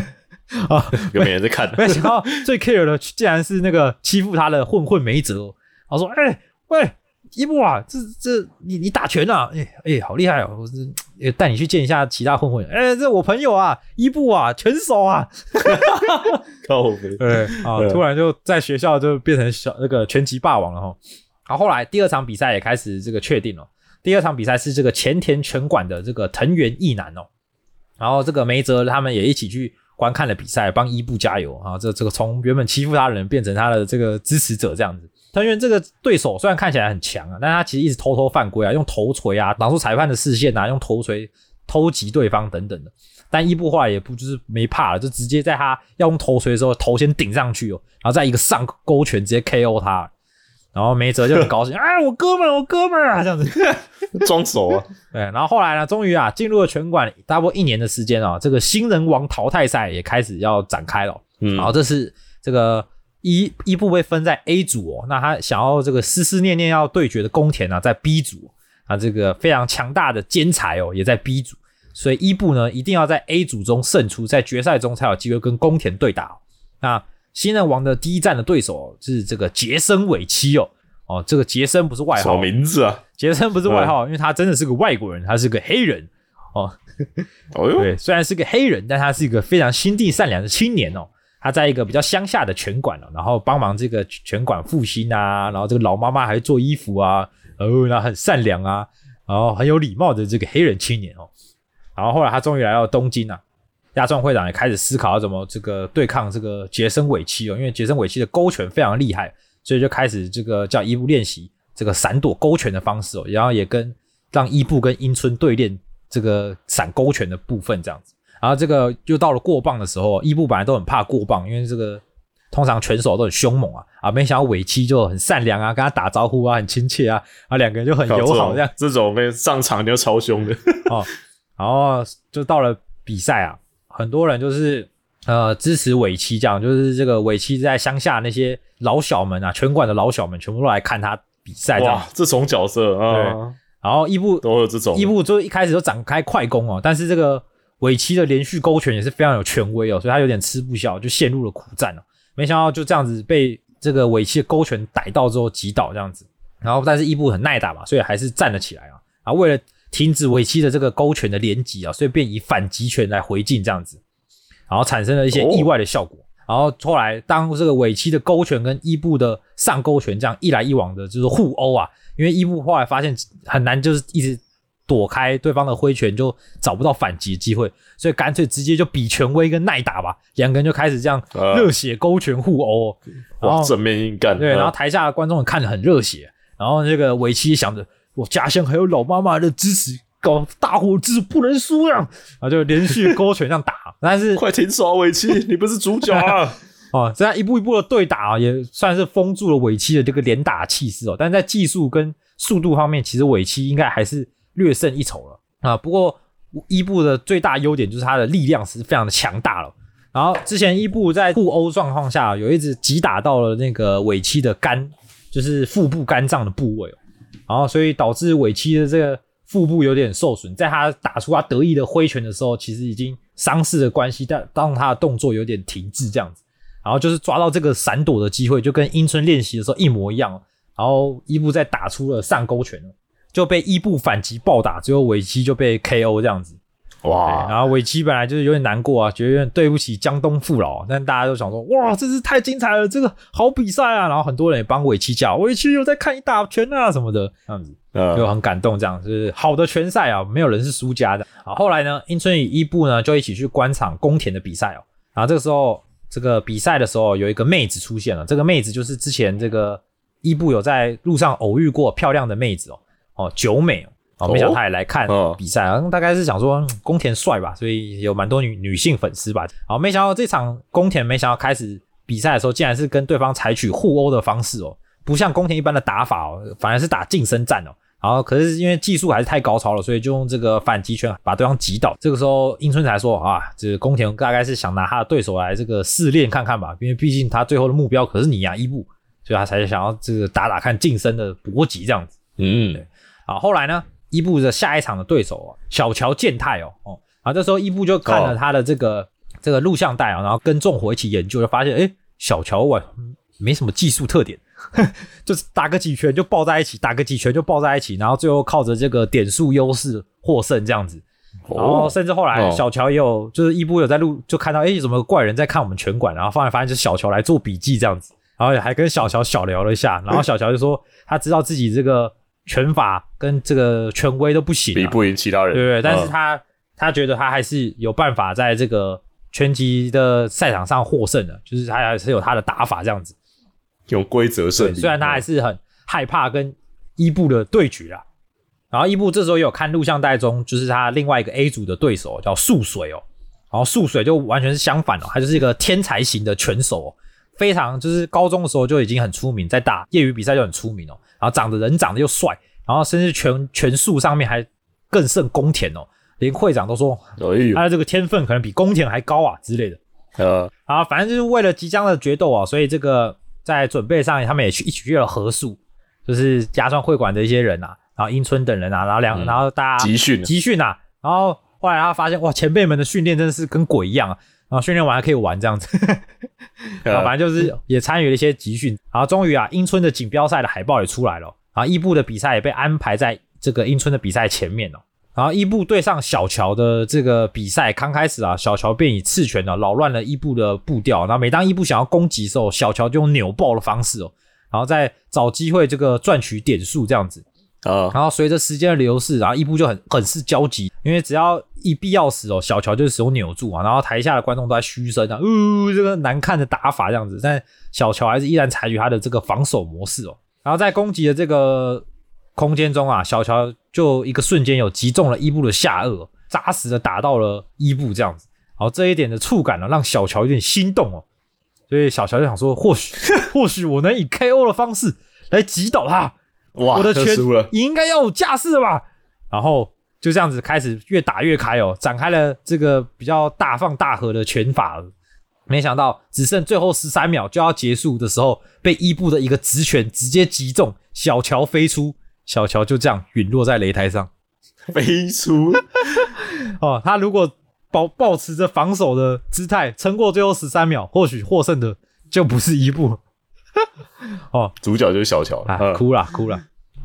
啊，有没有人在看？没想到最 care 的竟然是那个欺负他的混混梅泽。他说：“哎、喂，伊布啊，这这你你打拳啊？哎、哎、好厉害哦！我是呃带你去见一下其他混混。哎、这我朋友啊，伊布啊，拳手啊。靠背，对啊，突然就在学校就变成小那个拳击霸王了哈。然后后来第二场比赛也开始这个确定了。第二场比赛是这个前田拳馆的这个藤原义男哦，然后这个梅泽他们也一起去观看了比赛，帮伊布加油啊！这这个从原本欺负他的人变成他的这个支持者这样子。藤原这个对手虽然看起来很强啊，但他其实一直偷偷犯规啊，用头锤啊挡住裁判的视线啊，用头锤偷袭对方等等的。但伊布后来也不就是没怕了，就直接在他要用头锤的时候，头先顶上去哦，然后再一个上勾拳直接 KO 他。然后梅泽就很高兴，哎，我哥们儿，我哥们儿啊，这样子。装熟啊，对，然后后来呢，终于啊，进入了拳馆，差不多一年的时间啊，这个新人王淘汰赛也开始要展开了。嗯然后这是这个伊伊布被分在 A 组哦，那他想要这个思思念念要对决的宫田呢、在 B 组啊，这个非常强大的兼才哦，也在 B 组，所以伊布呢一定要在 A 组中胜出，在决赛中才有机会跟宫田对打、哦。那新人王的第一战的对手、哦、是这个杰森尾七哦，哦，这个杰森不是外什么号，名字啊？杰森不是外号，因为他真的是个外国人，他是个黑人哦。哦哟，对，虽然是个黑人，但他是一个非常心地善良的青年哦。他在一个比较乡下的拳馆哦，然后帮忙这个拳馆复兴啊，然后这个老妈妈还做衣服啊，哦，然后很善良啊，然后很有礼貌的这个黑人青年哦。然后后来他终于来到东京啊，亚壮会长也开始思考要怎么这个对抗这个杰森尾七哦，因为杰森尾七的勾拳非常厉害，所以就开始这个叫伊布练习这个闪躲勾拳的方式哦，然后也跟让伊布跟樱村对练这个闪勾拳的部分这样子。然后这个又到了过磅的时候，伊布本来都很怕过磅，因为这个通常拳手都很凶猛啊啊，没想到尾七就很善良啊，跟他打招呼啊，很亲切啊，啊两个人就很友好这样这种被上场就超凶的，哦。然后就到了比赛啊，很多人就是呃支持尾七这样，就是这个尾七在乡下那些老小们啊，拳馆的老小们全部都来看他比赛这样哇。，这种角色啊，对然后伊布都有这种伊布就一开始就展开快攻哦，但是这个尾期的连续勾拳也是非常有权威哦，所以他有点吃不消，就陷入了苦战哦。没想到就这样子被这个尾期的勾拳逮到之后击倒这样子，然后但是伊布很耐打嘛，所以还是站了起来啊。啊，为了停止尾期的这个勾拳的连击啊，所以便以反击拳来回敬这样子，然后产生了一些意外的效果。然后后来，当这个尾期的勾拳跟伊布的上勾拳这样一来一往的，就是互殴啊。因为伊布后来发现很难，就是一直躲开对方的挥拳，就找不到反击的机会，所以干脆直接就比权威跟耐打吧。两个人就开始这样呃热血勾拳互殴哦、正面硬干，对，嗯然后台下的观众也看得很热血，然后这个尾期想着我家乡还有老妈妈的支持，搞大伙支持不能输呀，然后就连续勾拳这样打，但是快停手啊，尾期，你不是主角啊！哦，这样一步一步的对打、啊，也算是封住了尾期的这个连打气势哦。但在技术跟速度方面，其实尾期应该还是略胜一筹了啊。不过伊布的最大优点就是他的力量是非常的强大了。然后之前伊布在互殴状况下，有一直击打到了那个尾期的肝，就是腹部肝脏的部位哦。然后所以导致尾七的这个腹部有点受损，在他打出他得意的挥拳的时候，其实已经伤势的关系，但当他的动作有点停滞这样子。然后就是抓到这个闪躲的机会，就跟英村练习的时候一模一样。然后伊布再打出了上勾拳，就被伊布反击暴打，最后尾七就被 KO 这样子。对，哇，然后尾崎本来就是有点难过啊，觉得有点对不起江东父老，但大家都想说，哇，这是太精彩了，这个好比赛啊！然后很多人也帮尾崎叫，尾崎有在看你打拳啊什么的，这样子。就呃，很感动，这样就是好的拳赛啊，没有人是输家的。啊，后来呢，英村与伊布呢就一起去观场宫田的比赛哦。然后这个时候，这个比赛的时候有一个妹子出现了，这个妹子就是之前这个伊布有在路上偶遇过漂亮的妹子哦，哦，九美哦。哦，没想到他也来看哦比赛啊，大概是想说嗯宫田帅吧，所以有蛮多女女性粉丝吧。好，没想到这场宫田没想到开始比赛的时候，竟然是跟对方采取互殴的方式哦，不像宫田一般的打法哦，反而是打近身战哦。然后可是因为技术还是太高超了，所以就用这个反击拳把对方击倒。这个时候英村才说啊，这个宫田大概是想拿他的对手来这个试炼看看吧，因为毕竟他最后的目标可是你呀、伊布，所以他才想要这个打打看近身的搏击这样子。嗯，好，后来呢，伊布的下一场的对手哦，小乔健太哦哦，然后这时候伊布就看了他的这个、这个录像带啊，然后跟众伙一起研究，就发现诶，小乔哇没什么技术特点，就是打个几拳就抱在一起，打个几拳就抱在一起，然后最后靠着这个点数优势获胜这样子。然后甚至后来哦小乔也有，就是伊布有在录，就看到诶，怎么怪人在看我们拳馆，然后后来发现是小乔来做笔记这样子，然后还跟小乔小聊了一下，然后小乔就说他知道自己这个拳法跟这个权威都不行、啊，比不赢其他人，对不对，但是嗯他、他觉得他还是有办法在这个拳击的赛场上获胜的，就是他还是有他的打法这样子。有规则胜对，利。虽然他还是很害怕跟伊布的对决啦。然后伊布这时候也有看录像带中，就是他另外一个 A 组的对手叫素水哦，然后素水就完全是相反哦，他就是一个天才型的拳手、哦，非常就是高中的时候就已经很出名，在打业余比赛就很出名哦，然后长得人长得又帅，然后甚至拳拳术上面还更胜宫田哦，连会长都说他的这个天分可能比宫田还高啊之类的。呃，啊，反正就是为了即将的决斗啊，所以这个在准备上，他们也去一起去了合宿，就是加上会馆的一些人啊，然后英村等人啊，然后两、嗯。然后大家集训集训啊，然后后来他发现哇，前辈们的训练真的是跟鬼一样啊，然后训练完还可以玩这样子，然后反正就是也参与了一些集训，然后终于啊，英村的锦标赛的海报也出来了，然后伊布的比赛也被安排在这个英村的比赛前面哦。然后伊布对上小乔的这个比赛，刚开始啊，小乔便以刺拳呢扰乱了伊布的步调。然后每当伊布想要攻击的时候，小乔就用扭爆的方式哦，然后再找机会这个赚取点数这样子。啊，然后随着时间的流逝，然后伊布就很很是焦急，因为只要一必要时哦，小乔就是手扭住啊，然后台下的观众都在嘘声啊，呜、这个难看的打法这样子，但小乔还是依然采取他的这个防守模式哦。然后在攻击的这个空间中啊，小乔就一个瞬间有击中了伊布的下颚，扎实的打到了伊布这样子。然后这一点的触感呢，让小乔有点心动哦，所以小乔就想说，或许 或许我能以 KO 的方式来击倒他。哇，我的拳输了，你应该要有架势了吧？然后就这样子开始越打越开哦，展开了这个比较大放大合的拳法了。没想到只剩最后十三秒就要结束的时候，被伊布的一个直拳直接击中，小乔飞出，小乔就这样陨落在擂台上。飞出，哦，他如果保保持着防守的姿态，撑过最后十三秒，或许获胜的就不是伊布。哦，主角就是小乔啊，嗯哭了哭了。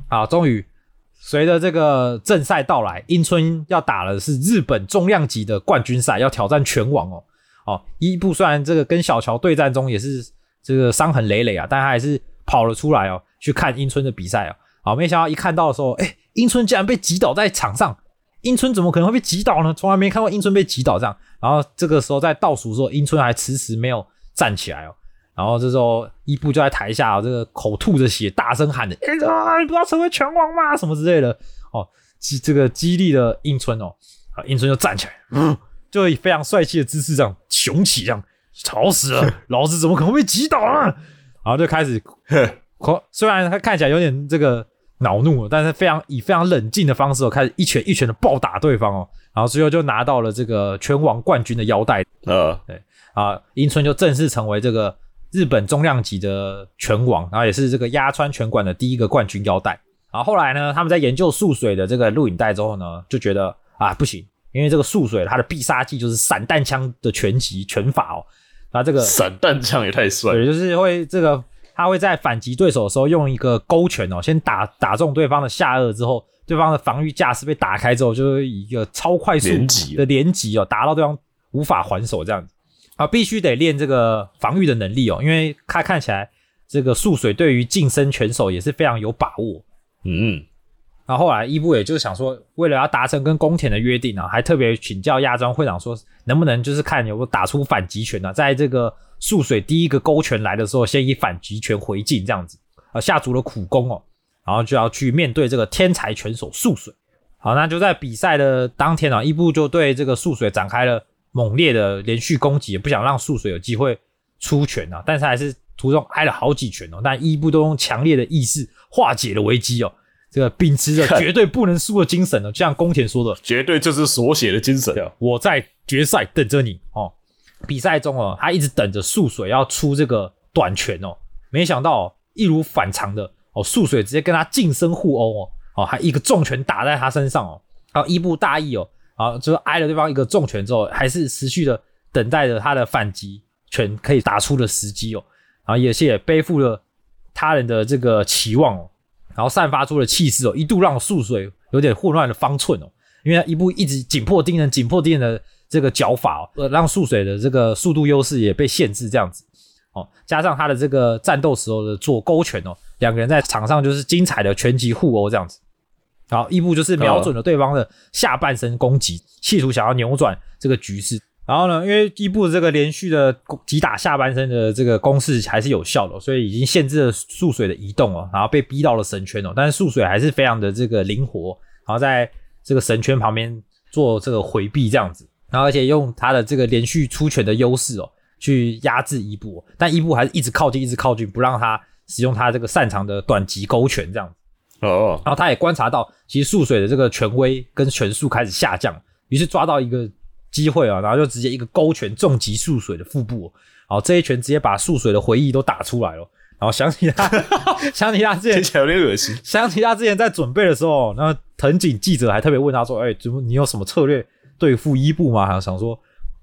好，终于随着这个正赛到来，樱村要打的是日本重量级的冠军赛，要挑战拳王哦。哦，伊布虽然这个跟小乔对战中也是这个伤痕累累啊，但他还是跑了出来哦，去看樱村的比赛哦。好，没想到一看到的时候，哎，樱村竟然被击倒在场上。樱村怎么可能会被击倒呢？从来没看过樱村被击倒这样。然后这个时候在倒数的时候，樱村还迟迟没有站起来哦。然后这时候伊布就在台下、哦、这个口吐着血，大声喊着：“哎、啊，你不要成为拳王吗？什么之类的。”哦，激这个激励了英村哦。啊，樱村就站起来，嗯，就以非常帅气的姿势这样雄起，这样吵死了，老子怎么可能被击倒啊？然后就开始，可虽然他看起来有点这个恼怒，但是非常以非常冷静的方式哦，开始一拳一拳的暴打对方哦。然后最后就拿到了这个拳王冠军的腰带。呃，啊，英村就正式成为这个日本重量级的拳王，然后也是这个压川拳馆的第一个冠军腰带。然后后来呢，他们在研究素水的这个录影带之后呢，就觉得啊不行，因为这个素水它的必杀技就是散弹枪的拳击拳法哦，那这个散弹枪也太帅。了，对，就是会这个他会在反击对手的时候用一个勾拳哦，先打打中对方的下颚之后，对方的防御架势被打开之后，就是一个超快速的连击哦，打到对方无法还手这样子啊，必须得练这个防御的能力哦，因为他看起来这个素水对于近身拳手也是非常有把握。嗯，然后后来伊布也就是想说，为了要达成跟宫田的约定啊，还特别请教亚庄会长说，能不能就是看有没有打出反击拳呢、在这个素水第一个勾拳来的时候，先以反击拳回敬这样子，啊，下足了苦功哦，然后就要去面对这个天才拳手素水。好，那就在比赛的当天啊，伊布就对这个素水展开了猛烈的连续攻击，也不想让素水有机会出拳啊，但是还是途中挨了好几拳哦，但伊布都用强烈的意识化解了危机哦。这个秉持着 绝对不能输的精神哦，就像宫田说的，绝对就是所写的精神，我在决赛等着你哦。比赛中哦，他一直等着素水要出这个短拳哦，没想到、哦、一如反常的哦，素水直接跟他近身互殴哦，哦，还一个重拳打在他身上哦，然后伊布大意哦，啊，就是挨了对方一个重拳之后，还是持续的等待着他的反击拳可以打出的时机哦，然后也是也背负了他人的这个期望哦，然后散发出的气势哦，一度让素水有点混乱的方寸哦，因为他一步一直紧迫盯人、紧迫盯人的这个脚法哦，呃，让素水的这个速度优势也被限制这样子哦，加上他的这个战斗时候的做勾拳哦，两个人在场上就是精彩的拳击互殴这样子。然后伊布就是瞄准了对方的下半身攻击，企图想要扭转这个局势。然后呢，因为伊布这个连续的击打下半身的这个攻势还是有效的，所以已经限制了素水的移动哦，然后被逼到了神圈哦，但是素水还是非常的这个灵活，然后在这个神圈旁边做这个回避这样子，然后而且用他的这个连续出拳的优势哦，去压制伊布，但伊布还是一直靠近，一直靠近，不让他使用他这个擅长的短击勾拳这样子。哦，然后他也观察到，其实素水的这个权威跟拳术开始下降，于是抓到一个机会啊，然后就直接一个勾拳重击素水的腹部，然后这一拳直接把素水的回忆都打出来了。然后想起他，想起他之前，听起来有点恶心。想起他之前在准备的时候，那藤井记者还特别问他说：“哎，怎么你有什么策略对付伊布吗？”想说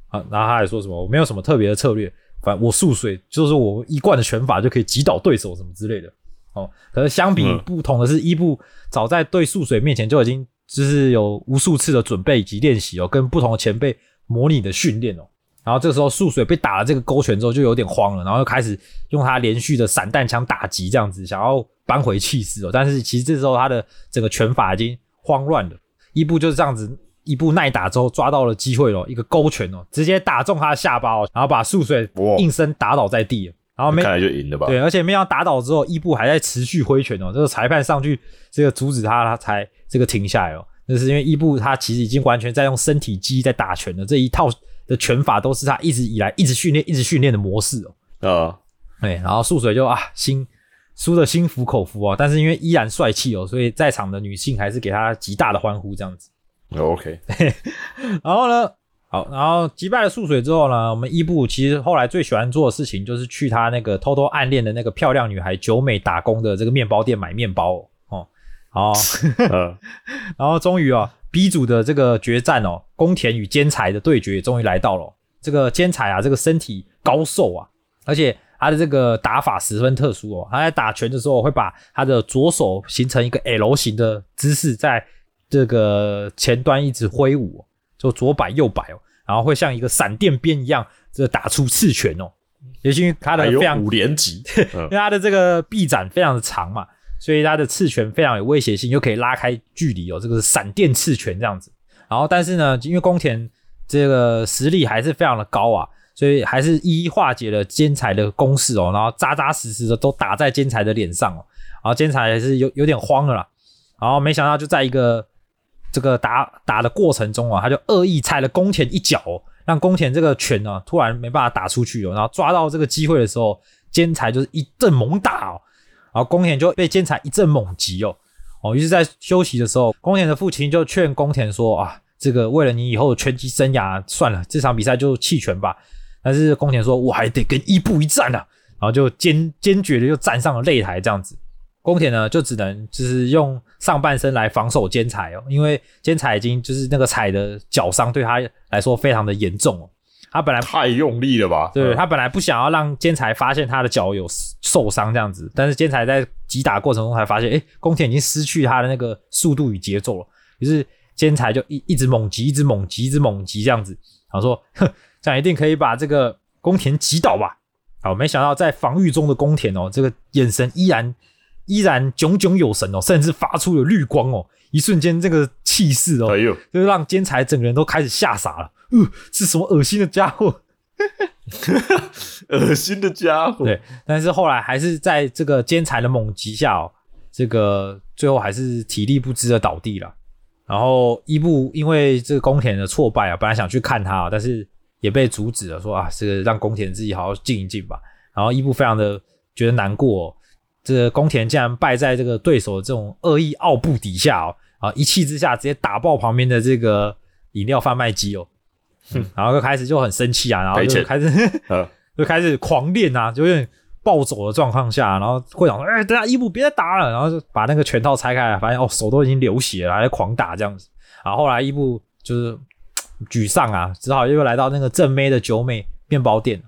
啊，然后他还说什么我没有什么特别的策略，反正我素水就是我一贯的拳法就可以击倒对手什么之类的。哦，可是相比不同的是，伊布早在对素水面前就已经就是有无数次的准备以及练习哦，跟不同的前辈模拟的训练哦。然后这时候素水被打了这个勾拳之后就有点慌了，然后又开始用他连续的散弹枪打击这样子，想要扳回气势哦。但是其实这时候他的整个拳法已经慌乱了。伊布就是这样子，伊布耐打之后抓到了机会了，一个勾拳哦，直接打中他的下巴哦，然后把素水应声打倒在地。然后没看来就赢了吧？对，而且没想到打倒之后，伊布还在持续挥拳哦。这个裁判上去这个阻止他，他才这个停下来哦。那是因为伊布他其实已经完全在用身体肌在打拳了，这一套的拳法都是他一直以来一直训练、一直训练的模式哦。啊，对，然后素水就啊心输的心服口服啊，但是因为依然帅气哦，所以在场的女性还是给他极大的欢呼这样子。OK，然后呢？好，然后击败了素水之后呢，我们伊布其实后来最喜欢做的事情就是去他那个偷偷暗恋的那个漂亮女孩九美打工的这个面包店买面包哦。好，然后终于啊，B 组的这个决战哦，宫田与兼才的对决也终于来到了。这个兼才啊，这个身体高瘦啊，而且他的这个打法十分特殊哦，他在打拳的时候会把他的左手形成一个 L 型的姿势，在这个前端一直挥舞。就左摆右摆哦，然后会像一个闪电鞭一样，这打出刺拳哦。也是因为他的非常五连击，因为他的这个臂展非常的长嘛，所以他的刺拳非常有威胁性，又可以拉开距离哦。这个是闪电刺拳这样子。然后但是呢，因为宫田这个实力还是非常的高啊，所以还是一一化解了兼才的攻势哦，然后扎扎实实的都打在兼才的脸上哦。然后兼才还是有有点慌了啦。然后没想到就在一个。这个打打的过程中啊，他就恶意踩了宫田一脚，让宫田这个拳呢突然没办法打出去哦。然后抓到这个机会的时候，兼才就是一阵猛打哦，然后宫田就被兼才一阵猛击哦哦。于是，在休息的时候，宫田的父亲就劝宫田说啊，这个为了你以后的拳击生涯，算了，这场比赛就弃权吧。但是宫田说，我还得跟伊布一战啊，然后就坚坚决的又站上了擂台，这样子。宫田呢，就只能就是用上半身来防守兼踩哦，因为兼踩已经就是那个踩的脚伤对他来说非常的严重哦。他本来太用力了吧？对他本来不想要让兼踩发现他的脚有受伤这样子，但是兼才在击打过程中才发现，哎，宫田已经失去他的那个速度与节奏了。于是兼才就一一直猛击，一直猛击，一直猛击这样子，然后说，哼，这样一定可以把这个宫田击倒吧？好，没想到在防御中的宫田哦，这个眼神依然。依然炯炯有神哦，甚至发出了绿光哦！一瞬间，这个气势哦，就让兼才整个人都开始吓傻了。呃，是什么恶心的家伙？恶心的家伙。对，但是后来还是在这个兼才的猛击下哦，这个最后还是体力不支的倒地了。然后伊布因为这个宫田的挫败啊，本来想去看他，但是也被阻止了，说啊，这个让宫田自己好好静一静吧。然后伊布非常的觉得难过。这个宫田竟然败在这个对手这种恶意奥布底下哦，啊，一气之下直接打爆旁边的这个饮料贩卖机哦，然后就开始就很生气啊，然后就开始就开始狂练啊，就有点暴走的状况下，然后会长说：“哎，等下伊布别再打了。”然后就把那个拳套拆开来，发现哦，手都已经流血了，还在狂打这样子。然后后来伊布就是沮丧啊，只好又来到那个正妹的九美面包店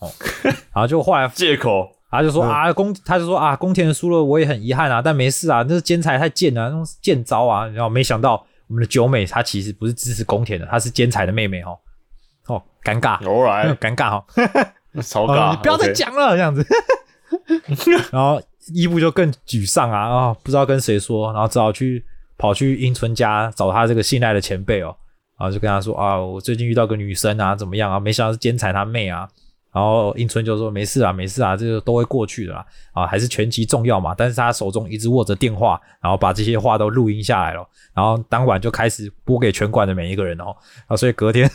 哦，然后就后来借口。他就说啊，宫他就说啊，宫田输了，我也很遗憾啊，但没事啊，那是兼才太贱了，那种贱招啊。然后没想到我们的九美，她其实不是支持宫田的，她是兼才的妹妹哦。哦，尴尬，尴尬哈，超尬，你不要再讲了这样子。然后伊布就更沮丧啊啊，不知道跟谁说，然后只好去跑去樱村家找他这个信赖的前辈哦。然后就跟他说啊，我最近遇到个女生啊，怎么样啊？没想到是兼才他妹啊。然后英春就说没事啊，没事啊，这个都会过去的啦。啊，还是拳击重要嘛。但是他手中一直握着电话，然后把这些话都录音下来了。然后当晚就开始播给拳馆的每一个人哦。啊，所以隔天，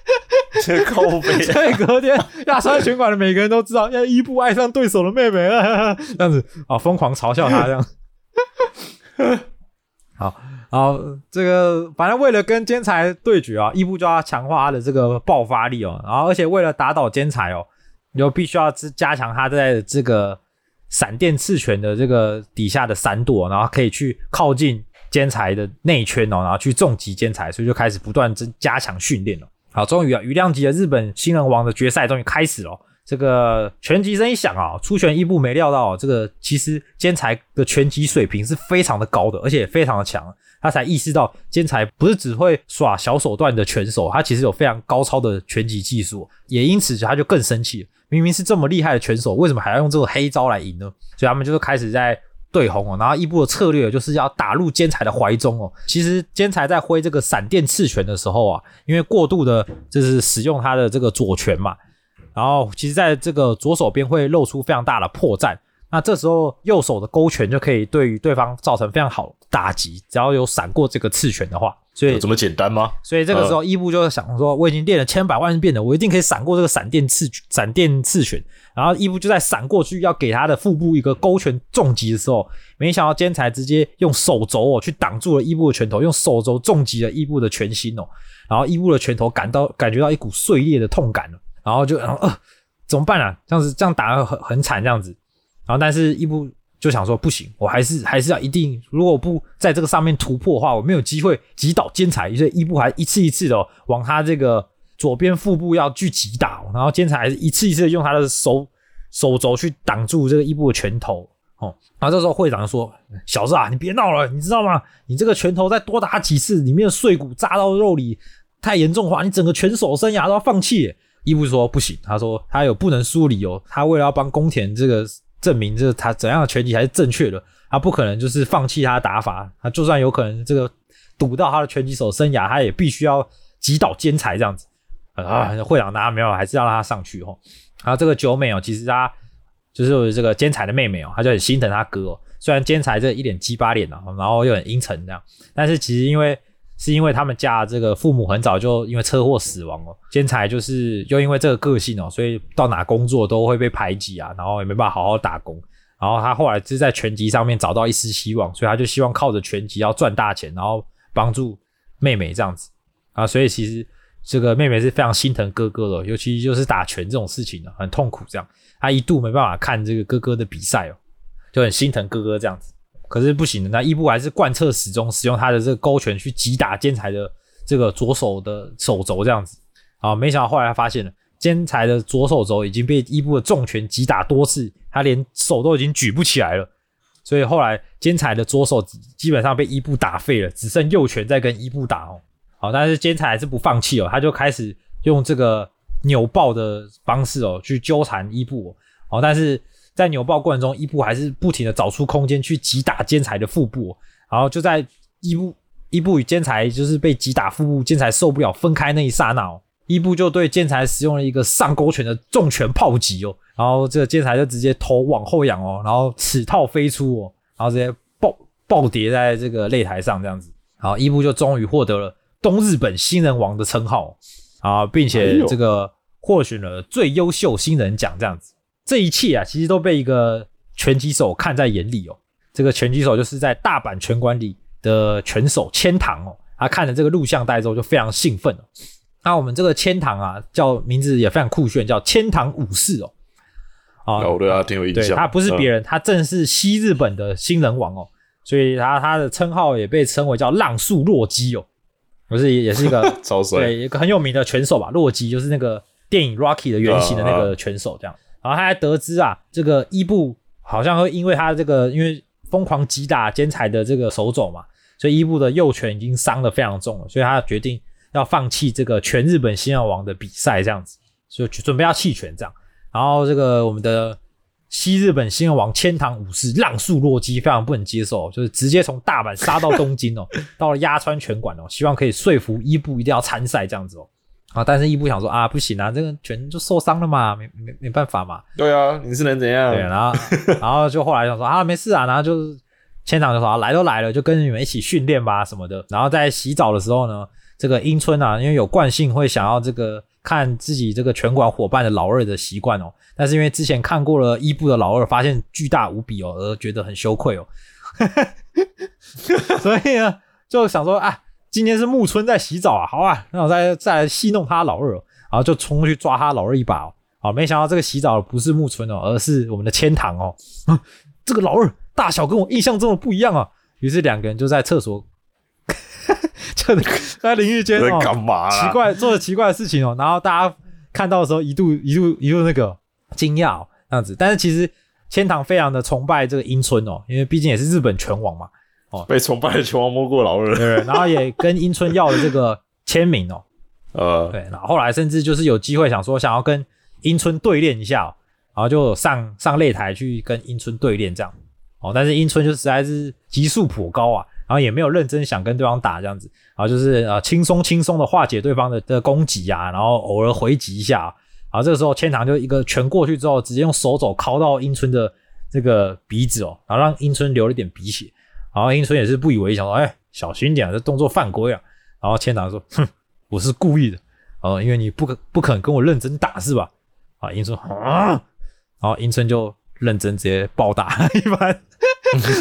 这靠背，所以隔天亚山拳馆的每个人都知道，要伊布爱上对手的妹妹，这样子啊，疯狂嘲笑他这样。好，然后这个反正为了跟兼财对决啊，伊布就要强化他的这个爆发力哦，然后而且为了打倒兼财哦，就必须要加强他在这个闪电刺拳的这个底下的闪躲，然后可以去靠近兼财的内圈哦，然后去重击兼财，所以就开始不断增加强训练了。好，终于啊，余量级的日本新人王的决赛终于开始了。这个拳击声一响啊，出拳伊布没料到，这个其实兼才的拳击水平是非常的高的，而且非常的强。他才意识到兼才不是只会耍小手段的拳手，他其实有非常高超的拳击技术。也因此他就更生气，明明是这么厉害的拳手，为什么还要用这种黑招来赢呢？所以他们就是开始在对轰哦。然后伊布的策略就是要打入兼才的怀中哦。其实兼才在挥这个闪电刺拳的时候啊，因为过度的就是使用他的这个左拳嘛。然后，其实在这个左手边会露出非常大的破绽，那这时候右手的勾拳就可以对于对方造成非常好打击，只要有闪过这个刺拳的话，所以这么简单吗？所以这个时候伊布就想说，我已经练了千百万遍了，我一定可以闪过这个闪电刺闪电刺拳。然后伊布就在闪过去要给他的腹部一个勾拳重击的时候，没想到兼才直接用手肘哦去挡住了伊布的拳头，用手肘重击了伊布的拳心哦，然后伊布的拳头感到感觉到一股碎裂的痛感了。然后就然后呃怎么办啊？这样子这样打很很惨这样子。然后但是伊布就想说不行，我还是还是要一定，如果不在这个上面突破的话，我没有机会击倒尖才。所以伊布还一次一次的往他这个左边腹部要去击打，然后尖才还是一次一次的用他的手手肘去挡住这个伊布的拳头。哦，然后这时候会长就说：“小子啊，你别闹了，你知道吗？你这个拳头再多打几次，里面的碎骨扎到肉里太严重的话，你整个拳手生涯都要放弃。”伊布说不行，他说他有不能输理由，他为了要帮宫田这个证明这他怎样的拳击还是正确的，他不可能就是放弃他的打法，他就算有可能这个赌到他的拳击手生涯，他也必须要击倒兼才这样子啊！会长拿没有，还是要让他上去哦。然后这个九美哦，其实他就是这个兼才的妹妹哦，他就很心疼他哥哦。虽然兼才这一脸鸡巴脸啊，然后又很阴沉这样，但是其实因为。是因为他们家这个父母很早就因为车祸死亡哦，兼才就是又因为这个个性哦，所以到哪工作都会被排挤啊，然后也没办法好好打工。然后他后来是在拳击上面找到一丝希望，所以他就希望靠着拳击要赚大钱，然后帮助妹妹这样子啊。所以其实这个妹妹是非常心疼哥哥的，尤其就是打拳这种事情呢，很痛苦。这样他一度没办法看这个哥哥的比赛哦，就很心疼哥哥这样子。可是不行的，那伊布还是贯彻始终，使用他的这个勾拳去击打兼才的这个左手的手肘这样子啊。没想到后来他发现了兼才的左手肘已经被伊布的重拳击打多次，他连手都已经举不起来了。所以后来兼才的左手基本上被伊布打废了，只剩右拳在跟伊布打哦。好，但是兼才还是不放弃哦，他就开始用这个扭爆的方式哦去纠缠伊布哦，但是。在扭爆过程中，伊布还是不停的找出空间去击打坚才的腹部，然后就在伊布伊布与坚才就是被击打腹部，坚才受不了分开那一刹那，伊布就对兼才使用了一个上勾拳的重拳炮击哦，然后这个兼才就直接头往后仰哦，然后齿套飞出哦，然后直接爆爆跌在这个擂台上这样子，然后伊布就终于获得了东日本新人王的称号啊，并且这个获选了最优秀新人奖这样子。这一切啊，其实都被一个拳击手看在眼里哦。这个拳击手就是在大阪拳馆里的拳手千堂哦。他看了这个录像带之后，就非常兴奋哦。那我们这个千堂啊，叫名字也非常酷炫，叫千堂武士哦。啊，我对他挺有印象。他不是别人，他正是西日本的新人王哦。所以他他的称号也被称为叫浪速洛基哦。不是，也是一个 超帅，对，一个很有名的拳手吧？洛基就是那个电影《Rocky》的原型的那个拳手，这样。然后他还得知啊，这个伊布好像会因为他这个因为疯狂击打兼才的这个手肘嘛，所以伊布的右拳已经伤得非常重了，所以他决定要放弃这个全日本新人王的比赛，这样子就准备要弃权这样。然后这个我们的西日本新人王千堂武士浪速洛基非常不能接受，就是直接从大阪杀到东京哦，到了鸭川拳馆哦，希望可以说服伊布一定要参赛这样子哦。啊，但是伊布想说啊，不行啊，这个拳就受伤了嘛，没没没办法嘛。对啊，你是能怎样？对，然后 然后就后来想说啊，没事啊，然后就是千场就说、啊、来都来了，就跟你们一起训练吧什么的。然后在洗澡的时候呢，这个英村啊，因为有惯性会想要这个看自己这个拳馆伙伴的老二的习惯哦，但是因为之前看过了伊布的老二，发现巨大无比哦，而觉得很羞愧哦，所以呢就想说啊，今天是木村在洗澡啊，好啊，那我再再来戏弄他老二、哦，然后就冲去抓他老二一把哦。好，没想到这个洗澡的不是木村哦，而是我们的千堂哦。啊，这个老二大小跟我印象中的不一样啊。于是两个人就在厕所，就在淋浴间在哦，干嘛？奇怪做了奇怪的事情哦。然后大家看到的时候，一度一度一度那个惊讶哦，这样子。但是其实千堂非常的崇拜这个樱村哦，因为毕竟也是日本拳王嘛，被崇拜的球王摸过老二。对。然后也跟英村要了这个 签名哦，呃，对，然后后来甚至就是有机会想说想要跟英村对练一下、哦，然后就上上擂台去跟英村对练这样。哦，但是英村就实在是级数颇高啊，然后也没有认真想跟对方打这样子，然后就是呃轻松轻松的化解对方的的攻击啊，然后偶尔回击一下、啊，然后这个时候千堂就一个拳过去之后，直接用手肘敲到英村的这个鼻子哦，然后让英村流了一点鼻血，然后樱村也是不以为意，想说哎小心点啊，这动作犯规啊，然后千堂说哼，我是故意的。哦，因为你不肯不肯跟我认真打是吧？啊，樱村啊，然后樱村就认真直接暴打 一番，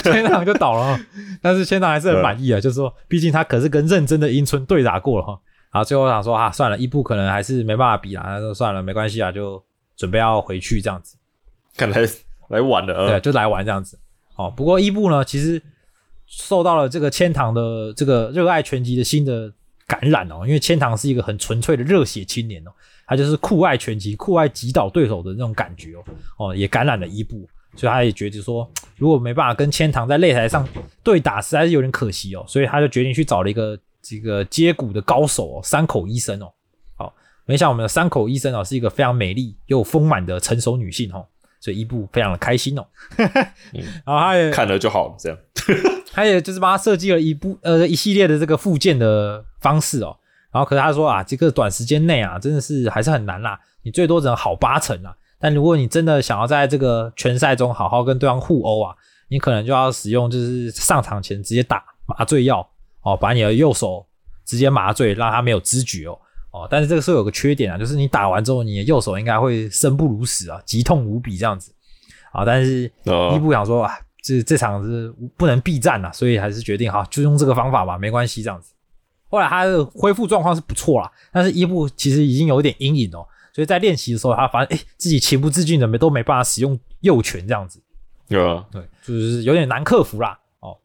千堂就倒了哦。但是千堂还是很满意啊，就是说，毕竟他可是跟认真的樱村对打过了哈。然后最后想说啊，算了，伊布可能还是没办法比啦，那就算了，没关系啊，就准备要回去这样子。看来来晚了对，啊。就来玩这样子。哦，不过伊布呢，其实受到了这个千堂的这个热爱拳击的新的感染哦，因为千堂是一个很纯粹的热血青年哦，他就是酷爱拳击、酷爱击倒对手的那种感觉哦，哦，也感染了伊布，所以他也觉得说，如果没办法跟千堂在擂台上对打，实在是有点可惜哦，所以他就决定去找了一个这个接骨的高手哦，山口医生哦，好，没想到我们的山口医生哦是一个非常美丽又丰满的成熟女性哦，所以伊布非常的开心哦，然后他也看了就好了，这样。他也就是帮他设计了一部呃一系列的这个复健的方式哦。然后可是他说啊，这个短时间内啊，真的是还是很难啦，你最多只能好八成啊。但如果你真的想要在这个拳赛中好好跟对方互殴啊，你可能就要使用就是上场前直接打麻醉药哦，把你的右手直接麻醉，让他没有知觉哦哦。但是这个时候有个缺点啊，就是你打完之后，你的右手应该会生不如死啊，急痛无比这样子啊。但是哦伊布想说啊，这这场是不能避战了，所以还是决定好就用这个方法吧，没关系这样子。后来他的恢复状况是不错啦，但是伊布其实已经有一点阴影哦，所以在练习的时候，他发现哎自己情不自禁的没都没办法使用右拳这样子，对啊？对，就是有点难克服啦。哦，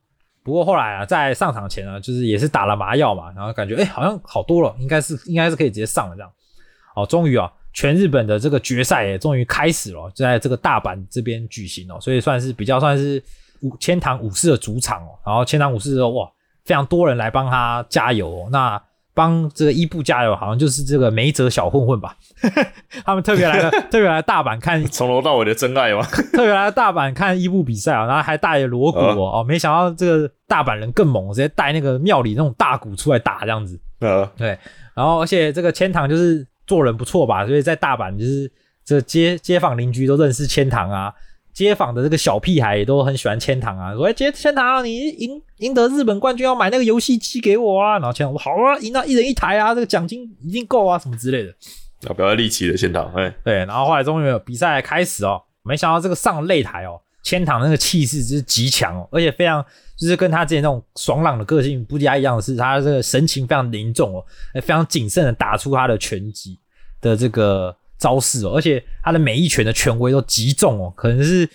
不过后来啊，在上场前呢，就是也是打了麻药嘛，然后感觉哎好像好多了，应该是应该是可以直接上了这样。哦，终于啊，全日本的这个决赛也终于开始了，就在这个大阪这边举行哦，所以算是比较算是武千堂武士的主场哦。然后千堂武士哦，哇，非常多人来帮他加油哦。那帮这个伊布加油，好像就是这个梅泽小混混吧，他们特别来了，特别来大阪看从头到尾的真爱吗？特别来大阪看伊布比赛啊，然后还带了锣鼓哦，哦，没想到这个大阪人更猛，直接带那个庙里那种大鼓出来打这样子。呃，对，然后而且这个千堂就是做人不错吧，所以在大阪就是这街街坊邻居都认识千堂啊，街坊的这个小屁孩也都很喜欢千堂啊，说哎，千千堂你赢赢得日本冠军要买那个游戏机给我啊，然后千堂说好啊，赢到一人一台啊，这个奖金一定够啊，什么之类的。要不要立奇的千堂？哎，对，然后后来终于有比赛开始哦，没想到这个上擂台哦，千堂那个气势就是极强哦，而且非常就是跟他之前那种爽朗的个性不加一样的是，他这个神情非常凝重哦，哎非常谨慎的打出他的拳击的这个招式哦，而且他的每一拳的权威都极重哦，可能是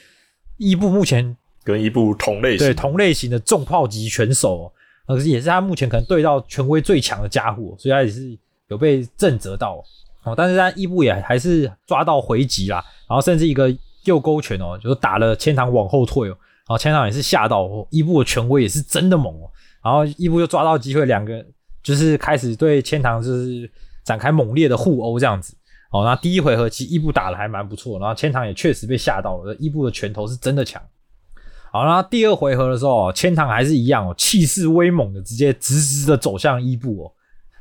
伊布目前跟伊布同类型对同类型的重炮级拳手、哦，呃，也是他目前可能对到权威最强的家伙，所以他也是有被震折到哦。哦但是他伊布也还是抓到回击啦，然后甚至一个右勾拳哦，就是打了千堂往后退哦，然后千堂也是吓到哦，伊布的权威也是真的猛哦，然后伊布就抓到机会，两个就是开始对千堂就是展开猛烈的互殴这样子哦，那第一回合其实伊布打的还蛮不错，然后千堂也确实被吓到了，伊布的拳头是真的强。好，然后第二回合的时候，千堂还是一样哦，气势威猛的直接直直的走向伊布哦。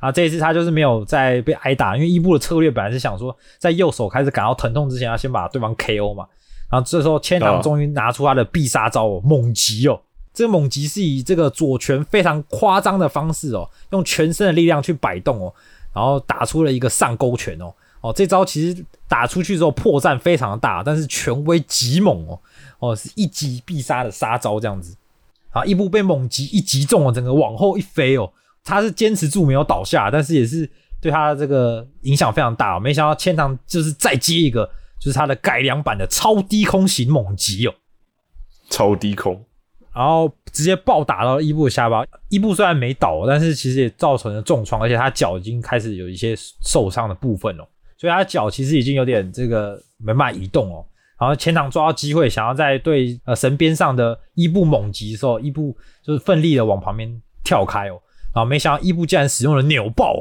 啊，这一次他就是没有再被挨打，因为伊布的策略本来是想说，在右手开始感到疼痛之前，要先把对方 KO 嘛。然后这时候千堂终于拿出他的必杀招哦，猛击哦。这个猛击是以这个左拳非常夸张的方式哦，用全身的力量去摆动哦，然后打出了一个上勾拳哦。哦，这招其实打出去之后破绽非常大，但是拳威极猛哦。哦，是一击必杀的杀招这样子。啊，伊布被猛击一击中了，整个往后一飞哦。他是坚持住没有倒下，但是也是对他的这个影响非常大。没想到千堂就是再接一个，就是他的改良版的超低空型猛击哦，超低空，然后直接暴打到伊布的下巴。伊布虽然没倒，但是其实也造成了重创，而且他脚已经开始有一些受伤的部分哦，所以他脚其实已经有点这个没办法移动哦。然后千堂抓到机会，想要在对呃神边上的伊布猛击的时候，伊布就是奋力的往旁边跳开哦。然后没想到伊布竟然使用了扭抱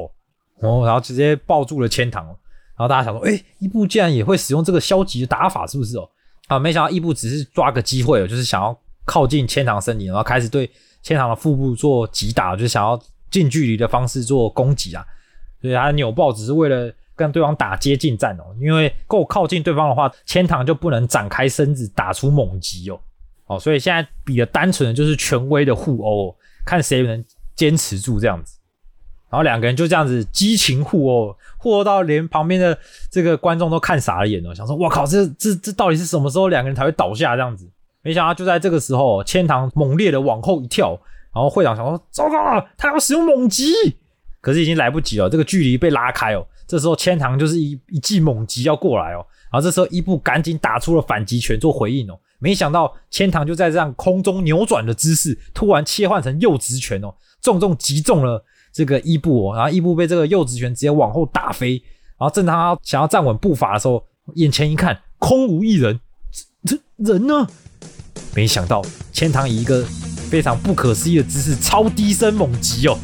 哦，然后直接抱住了千堂哦。然后大家想说，哎，伊布竟然也会使用这个消极的打法，是不是哦？啊，没想到伊布只是抓个机会哦，就是想要靠近千堂身体，然后开始对千堂的腹部做击打，就是想要近距离的方式做攻击啊。所以他扭抱只是为了跟对方打接近战哦，因为够靠近对方的话，千堂就不能展开身子打出猛击哦。哦，所以现在比的单纯的就是权威的互殴，看谁能。坚持住这样子，然后两个人就这样子激情互殴，互殴到连旁边的这个观众都看傻了眼了，想说：“我靠，这这这到底是什么时候两个人才会倒下？”这样子，没想到就在这个时候，千堂猛烈的往后一跳，然后会长想说：“糟糕了，他要使用猛击！”可是已经来不及了，这个距离被拉开哦。这时候千堂就是一一记猛击要过来哦，然后这时候伊布赶紧打出了反击拳做回应哦。没想到千堂就在这样空中扭转的姿势，突然切换成右直拳哦。重重击中了这个伊布哦，然后伊布被这个右直拳直接往后打飞，然后正当他想要站稳步伐的时候，眼前一看空无一人，这人呢？没想到千堂以一个非常不可思议的姿势超低身猛击哦，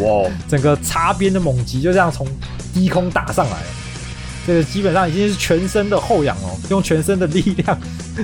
哇！整个擦边的猛击就这样从低空打上来了，这个基本上已经是全身的后仰哦，用全身的力量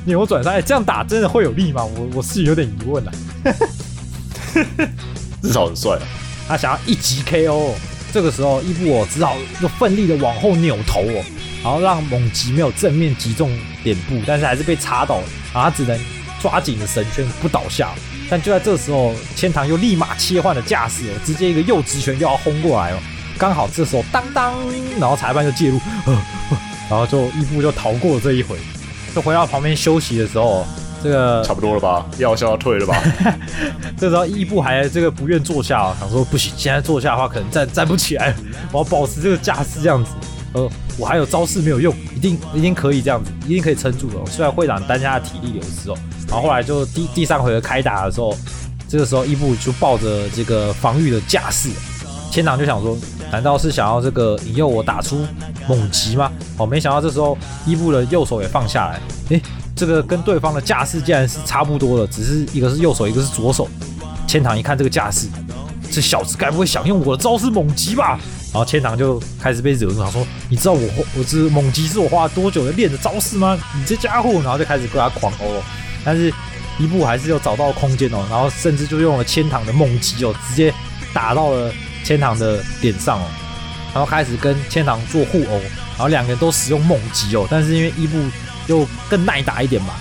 扭转上来，这样打真的会有力吗？我我是有点疑问了。至少很帅啊！他想要一击 KO，这个时候伊布哦只好又奋力的往后扭头哦，然后让猛击没有正面击中脸部，但是还是被插倒，然后他只能抓紧的神圈不倒下。但就在这时候，千堂又立马切换了架势哦，直接一个右直拳就要轰过来哦。刚好这时候当当，然后裁判就介入，然后就伊布就逃过了这一回，就回到旁边休息的时候。这个差不多了吧，药效要退了吧？这时候伊布还这个不愿坐下，想说不行，现在坐下的话可能站站不起来，我要保持这个架势这样子。呃，我还有招式没有用，一定一定可以这样子，一定可以撑住的。虽然会长担心他的体力流失哦。然后后来就第第三回合开打的时候，这个时候伊布就抱着这个防御的架势，千堂就想说，难道是想要这个引诱我打出猛击吗？哦，没想到这时候伊布的右手也放下来，诶。这个跟对方的架势竟然是差不多的，只是一个是右手，一个是左手。千堂一看这个架势，这小子该不会想用我的招式猛击吧？然后千堂就开始被惹怒，他说：“你知道我我这猛击是我花了多久的练的招式吗？你这家伙！”然后就开始跟他狂殴。但是伊布还是有找到空间哦，然后甚至就用了千堂的猛击哦，直接打到了千堂的脸上哦，然后开始跟千堂做互殴，然后两个人都使用猛击哦，但是因为伊布。又更耐打一点嘛，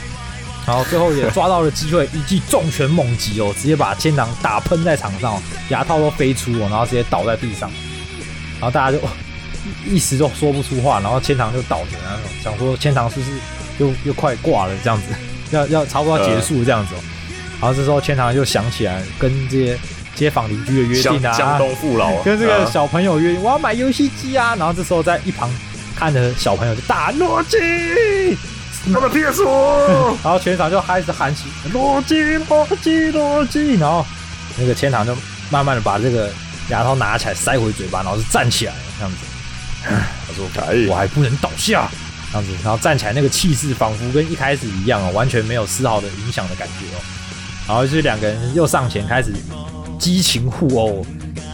然后最后也抓到了机会，一记重拳猛击哦，直接把千堂打喷在场上，牙套都飞出哦，然后直接倒在地上，然后大家就一时都说不出话，然后千堂就倒着，然后想说千堂是不是又又快挂了这样子，要要差不多要结束这样子哦，然后这时候千堂又想起来跟这些街坊邻居的约定啊，江东父老跟这个小朋友约定，我要买游戏机啊，然后这时候在一旁看着小朋友就大诺基。他的 PS 五，然后全场就开始喊起罗辑罗辑罗辑，然后那个千堂就慢慢的把这个牙套拿起来塞回嘴巴，然后就站起来了这样子。他说：“我还不能倒下。”这样子，然后站起来那个气势仿佛跟一开始一样哦，完全没有丝毫的影响的感觉哦。然后就是两个人又上前开始激情互殴，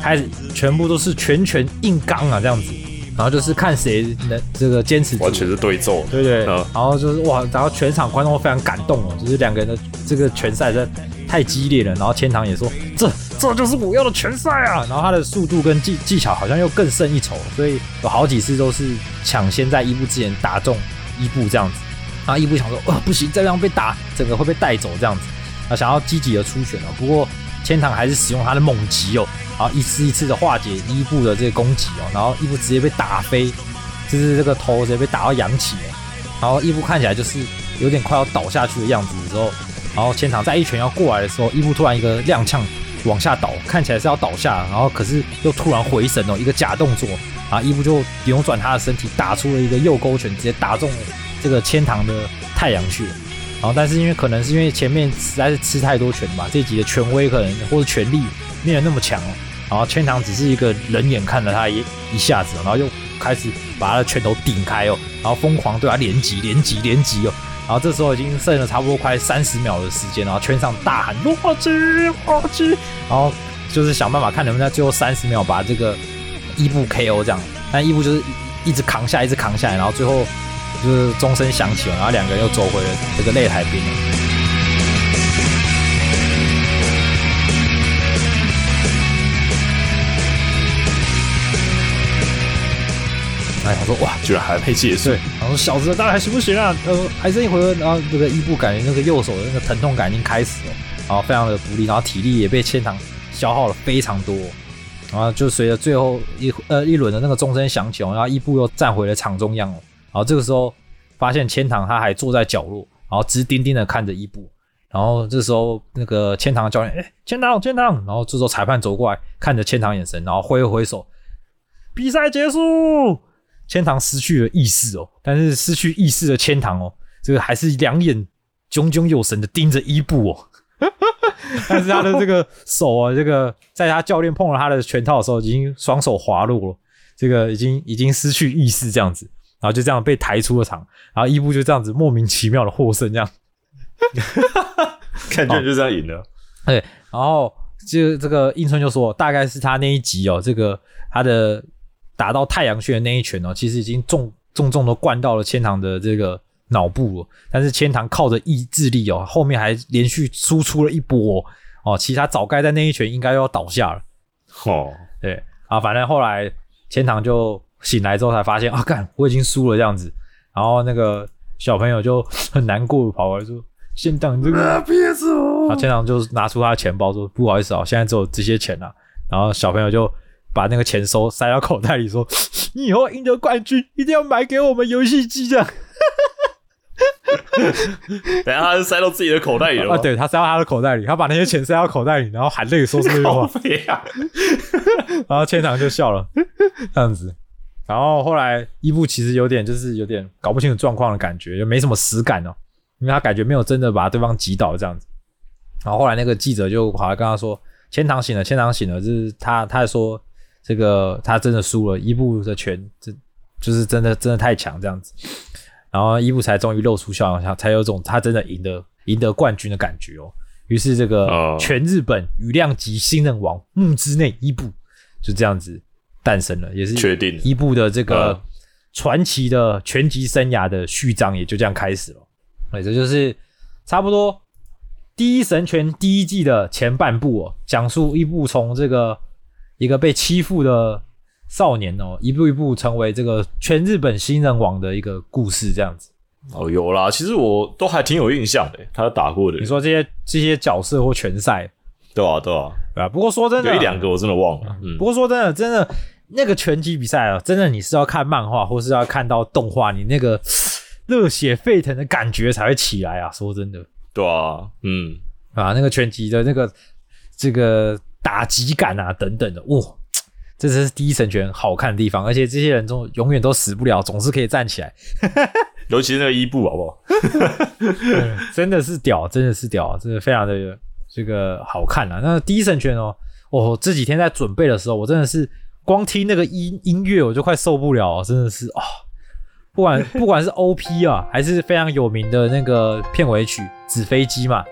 开始全部都是拳拳硬刚啊这样子。然后就是看谁能这个坚持住完。全是对揍。对对，嗯然后就是哇，然后全场观众非常感动哦，就是两个人的这个拳赛真的太激烈了。然后千堂也说，这这就是我要的拳赛啊！然后他的速度跟技技巧好像又更胜一筹，所以有好几次都是抢先在伊布之前打中伊布这样子。然后伊布想说，哇，不行，再这样被打，整个会被带走这样子。啊，想要积极的出拳哦，不过千堂还是使用他的猛击哦，然后一次一次的化解伊布的这个攻击哦，然后伊布直接被打飞，就是这个头直接被打到扬起了。然后伊布看起来就是有点快要倒下去的样子的时候，然后千堂在一拳要过来的时候，伊布突然一个踉跄往下倒，看起来是要倒下，然后可是又突然回神哦，一个假动作，然后伊布就扭转他的身体，打出了一个右勾拳，直接打中了这个千堂的太阳穴。然后但是因为可能是因为前面实在是吃太多拳吧，这一集的权威可能或者权力没有那么强哦，然后千堂只是一个人眼看了他一一下子，然后又开始把他的拳头顶开哦，然后疯狂对他连击、连击、连击哦。然后这时候已经剩了差不多快三十秒的时间，然后圈上大喊“洛基，洛基”，然后就是想办法看能不能在最后三十秒把这个伊布 KO 这样。但伊布就是一直扛下，一直扛下来，然后最后就是钟声响起了，然后两个人又走回了这个擂台边他说哇，居然还没结束对，，然后说小子，当然还行不行啊？呃，还剩一回合，然后这个伊布感觉那个右手的那个疼痛感已经开始了，然后非常的不利，然后体力也被千堂消耗了非常多，然后就随着最后一呃一轮的那个钟声响起，然后伊布又站回了场中央哦，然后这个时候发现千堂他还坐在角落，然后直盯盯的看着伊布，然后这时候那个千堂教练，哎，千堂，千堂，然后这时候裁判走过来看着千堂眼神，然后挥了挥手，比赛结束。千堂失去了意识哦，但是失去意识的千堂哦，这个还是两眼炯炯有神的盯着伊布哦，但是他的这个手啊，这个在他教练碰了他的拳套的时候，已经双手滑落了，这个已经已经失去意识这样子，然后就这样被抬出了场，然后伊布就这样子莫名其妙的获胜这样。感觉就这样赢了。对，然后就这个英春就说，大概是他那一集哦，这个他的打到太阳穴的那一拳哦，其实已经重重重的灌到了千堂的这个脑部了。但是千堂靠着意志力哦，后面还连续输出了一波哦，哦其实他早该在那一拳应该要倒下了。哦，对啊，反正后来千堂就醒来之后才发现啊，干我已经输了这样子。然后那个小朋友就很难过，跑过来说：“先当这个。”别走然后千堂就拿出他的钱包说：“不好意思啊，现在只有这些钱了、然后小朋友就把那个钱收塞到口袋里，说：“ 你以后赢得冠军一定要买给我们游戏机这样。等一下他是塞到自己的口袋里了对他塞到他的口袋里，他把那些钱塞到口袋里，然后含泪说出这句好话！然后千堂就笑了，这样子。然后后来伊布其实有点就是有点搞不清楚状况的感觉，就没什么实感哦，因为他感觉没有真的把对方击倒这样子。然后后来那个记者就跑来跟他说：“千堂醒了，千堂醒了。”就是他，他说这个他真的输了，伊布的拳这就是真的真的太强这样子。然后伊布才终于露出笑容，才有种他真的赢得赢得冠军的感觉哦。于是这个哦全日本羽量级新人王木之内伊布就这样子诞生了，也是确定伊布的这个嗯传奇的拳击生涯的序章也就这样开始了。对，这就是差不多《第一神拳》第一季的前半部哦，讲述伊布从这个一个被欺负的少年哦，一步一步成为这个全日本新人王的一个故事，这样子。哦，有啦，其实我都还挺有印象的，他打过的你，说这些这些角色或拳赛，对啊，对啊，对吧？不过说真的，有一两个我真的忘了，嗯不，过说真的，真的那个拳击比赛啊，真的你是要看漫画或是要看到动画，你那个 热血沸腾的感觉才会起来啊！说真的对啊，嗯，啊，那个拳击的那个这个打击感啊等等的，哇，这真是第一神拳好看的地方。而且这些人中永远都死不了，总是可以站起来，尤其是那个伊布，好不好？真的是屌，真的是屌，真的非常的这个好看啊！那第一神拳哦，我这几天在准备的时候，我真的是光听那个音音乐我就快受不了了，真的是哦、不管 不管是 OP 啊，还是非常有名的那个片尾曲《纸飞机》嘛，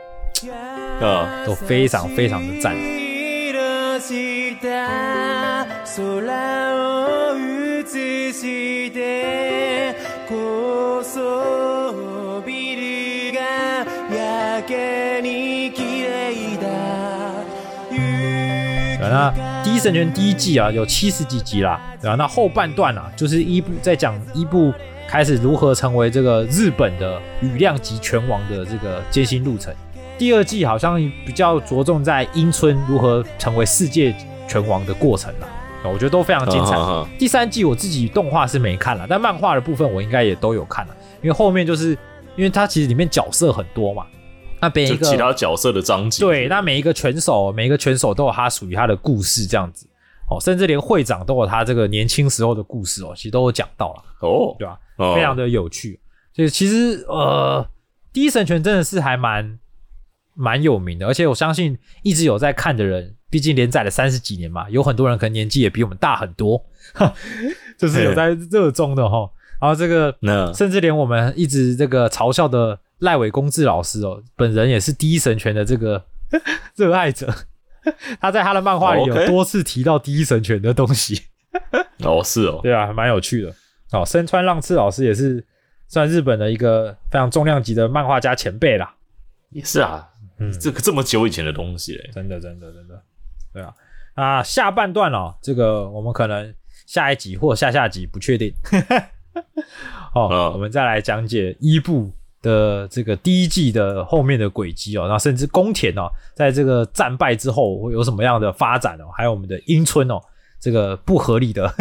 啊，都非常非常的赞。色を映 して高層ビルがやけに綺麗だ对啊，那《第一神拳》第一季啊有七十几集啦，对啊，那后半段啊就是伊布在讲伊布开始如何成为这个日本的羽量级拳王的这个艰辛路程。第二季好像比较着重在樱村如何成为世界拳王的过程啦，啊 我觉得都非常精彩。第三季我自己动画是没看了，但漫画的部分我应该也都有看了，因为后面就是因为它其实里面角色很多嘛，那每一个其他角色的章节。对，那每一个拳手，每一个拳手都有他属于他的故事，这样子哦，甚至连会长都有他这个年轻时候的故事哦，其实都有讲到了，哦，对吧、哦非常的有趣。所以其实呃，第一神拳真的是还蛮蛮有名的，而且我相信一直有在看的人，毕竟连载了三十几年嘛，有很多人可能年纪也比我们大很多，就是有在热衷的哈。然后这个那甚至连我们一直这个嘲笑的赖伟公治老师哦，本人也是第一神拳的这个 热爱者。他在他的漫画里有多次提到第一神拳的东西，哦是哦，对啊，还蛮有趣的。哦，深川浪次老师也是算日本的一个非常重量级的漫画家前辈啦。也是啊，嗯这个这么久以前的东西嘞。真的，真的，真的，对啊。啊，下半段哦，这个我们可能下一集或下下集不确定。哦，嗯我们再来讲解伊布的这个第一季的后面的轨迹哦，然后甚至宫田哦，在这个战败之后会有什么样的发展哦，还有我们的樱村哦，这个不合理的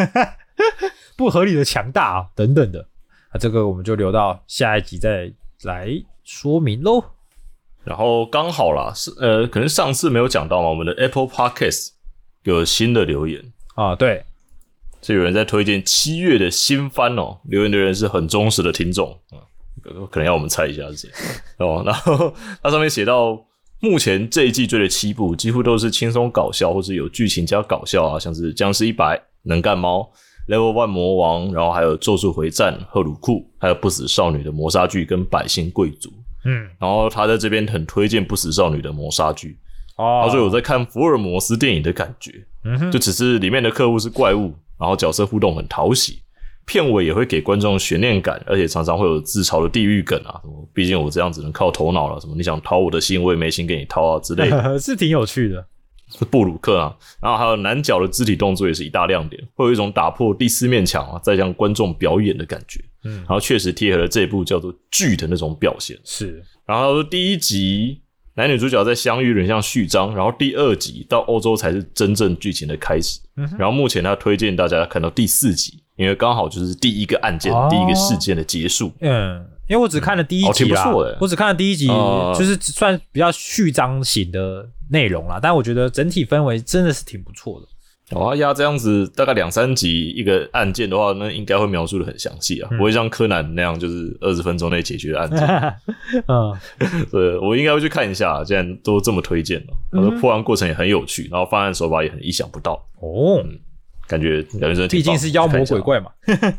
不合理的强大啊等等的啊，这个我们就留到下一集再来说明喽。然后刚好啦，是呃，可能上次没有讲到嘛，我们的 Apple Podcast 有新的留言，啊，对，是有人在推荐七月的新番哦，留言的人是很忠实的听众啊、可能要我们猜一下是谁哦。然后它上面写到，目前这一季追的七部几乎都是轻松搞笑，或是有剧情加搞笑啊，像是《僵尸一百》、《能干猫》、Level One 魔王，然后还有《咒术回战》、赫鲁库，还有《不死少女的磨砂剧》跟《百姓贵族》。嗯，然后他在这边很推荐《不死少女的谋杀剧》，哦。他说有在看福尔摩斯电影的感觉，嗯哼。就只是里面的客户是怪物，然后角色互动很讨喜，片尾也会给观众悬念感，而且常常会有自嘲的地狱梗啊，什么毕竟我这样只能靠头脑了，什么你想掏我的心，我也没心给你掏啊之类的，是挺有趣的。是布鲁克啊，然后还有男角的肢体动作也是一大亮点，会有一种打破第四面墙啊，再向观众表演的感觉，嗯然后确实贴合了这部叫做剧的那种表现。是，然后说第一集男女主角在相遇有点像序章，然后第二集到欧洲才是真正剧情的开始。嗯然后目前他推荐大家看到第四集，因为刚好就是第一个案件、哦第一个事件的结束。嗯，因为我只看了第一集我只看了第一集，哦就是算比较序章型的内容啦，但我觉得整体氛围真的是挺不错的。哦，压这样子大概两三集一个案件的话，那应该会描述的很详细啊，不会像柯南那样就是二十分钟内解决的案件。嗯，对，我应该会去看一下，既然都这么推荐了，我的破案过程也很有趣，然后犯案手法也很意想不到，哦，感觉感觉真的挺毕竟是妖魔鬼。怪嘛。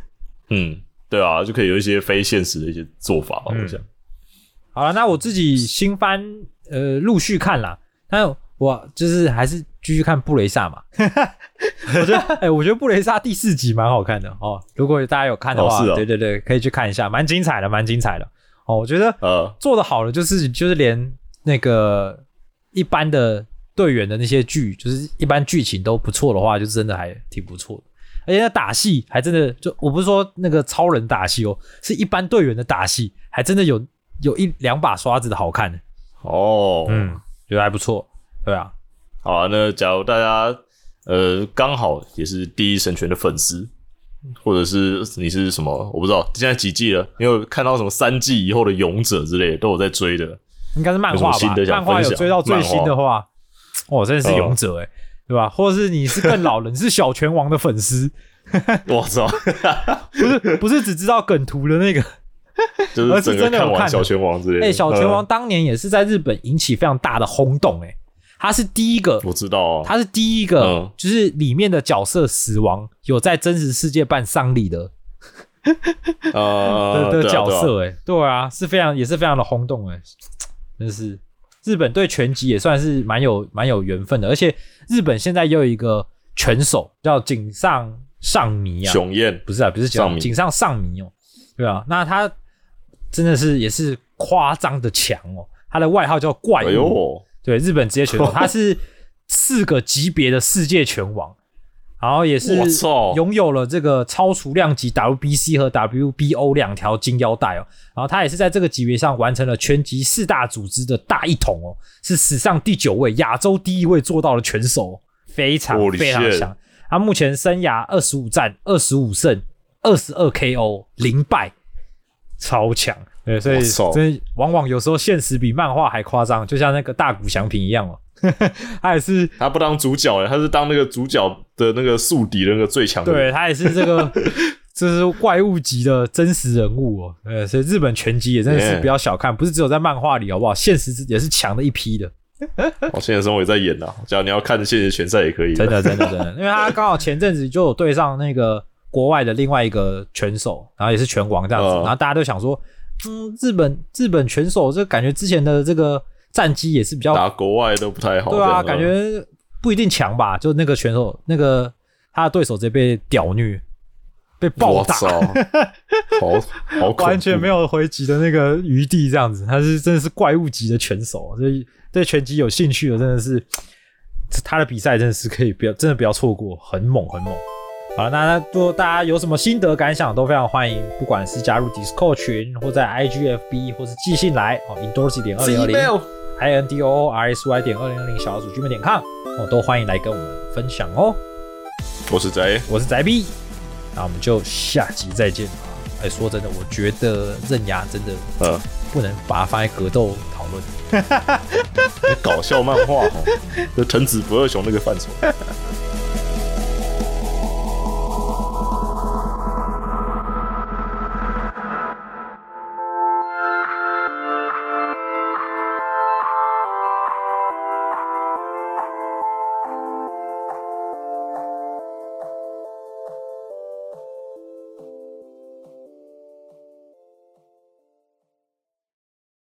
嗯，对啊，就可以有一些非现实的一些做法吧，我想。好了，那我自己新番呃陆续看啦，但我就是还是继续看布雷萨嘛。我觉得，哎、我觉得布雷萨第四集蛮好看的哦。如果大家有看的话，哦哦对对对，可以去看一下，蛮精彩的，蛮精彩的。哦，我觉得呃，做的好的就是就是连那个一般的队员的那些剧，就是一般剧情都不错的话，就真的还挺不错的。而且那打戏还真的就我不是说那个超人打戏哦，是一般队员的打戏，还真的有有一两把刷子的好看。哦，嗯，觉得还不错。对啊，好啊，那假如大家呃刚好也是第一神拳的粉丝，或者是你是什么，我不知道现在几季了，你有看到什么三季以后的勇者之类的都有在追的，应该是漫画吧漫画有追到最新的话，哦，真的是嗯勇者哎、对吧？或者是你是更老人，是小拳王的粉丝，我操，不是不是只知道梗图的那个。就是真的有看小拳王之类的。哎、小拳王嗯。当年也是在日本引起非常大的轰动、哎，他是第一个，我知道啊，他是第一个，嗯。就是里面的角色死亡有在真实世界办丧礼的、呃的的角色、哎、对啊，是非常也是非常的轰动、哎，真是日本对拳击也算是蛮有蛮有缘分的，而且日本现在又有一个拳手叫井上尚弥啊，熊彦。不是啊，不是井上井上尚弥哦，对啊，那他真的是也是夸张的强哦，他的外号叫怪物，对，日本职业拳手，他是四个级别的世界拳王，然后也是拥有了这个超除量级 WBC 和 WBO 两条金腰带哦，然后他也是在这个级别上完成了拳击四大组织的大一统哦，是史上第九位，亚洲第一位做到了拳手哦，非常非常强。他目前生涯二十五战二十五胜二十二 KO 零败，超强。对，所以我操所以往往有时候现实比漫画还夸张，就像那个大谷翔平一样哦。他也是，他不当主角了，他是当那个主角的那个宿敌的那个最强的。对他也是这个，这是怪物级的真实人物哦。呃，所以日本拳击也真的是不要小看，不是只有在漫画里好不好？现实也是强的一批的。哦，现实生活也在演呐。只要你要看现实拳赛也可以。真的，真的，真的，因为他刚好前阵子就有对上那个国外的另外一个拳手，然后也是拳王这样子，嗯然后大家都想说，嗯，日本日本拳手这感觉之前的这个战绩也是比较，打国外都不太好。对啊，感觉不一定强吧？就那个选手，那个他的对手直接被屌虐，被暴打，好好恐 完全没有回击的那个余地，这样子，他是真的是怪物级的拳手，所以对拳击有兴趣的真的是，他的比赛真的是可以不要真的不要错过，很猛很猛。好了，那那如果大家有什么心得感想，都非常欢迎，不管是加入 Discord 群，或在 IGFB，或是寄信来哦，indorsy 点二零二零 i n d o o r s y 点二零二零小老鼠 gmail 点 com 哦，都欢迎来跟我们分享哦。我是宅，我是宅 B，那我们就下集再见。哎，说真的，我觉得刃牙真的呃，不能把它放在格斗讨论。搞笑漫画哦，就藤子不二雄那个范畴。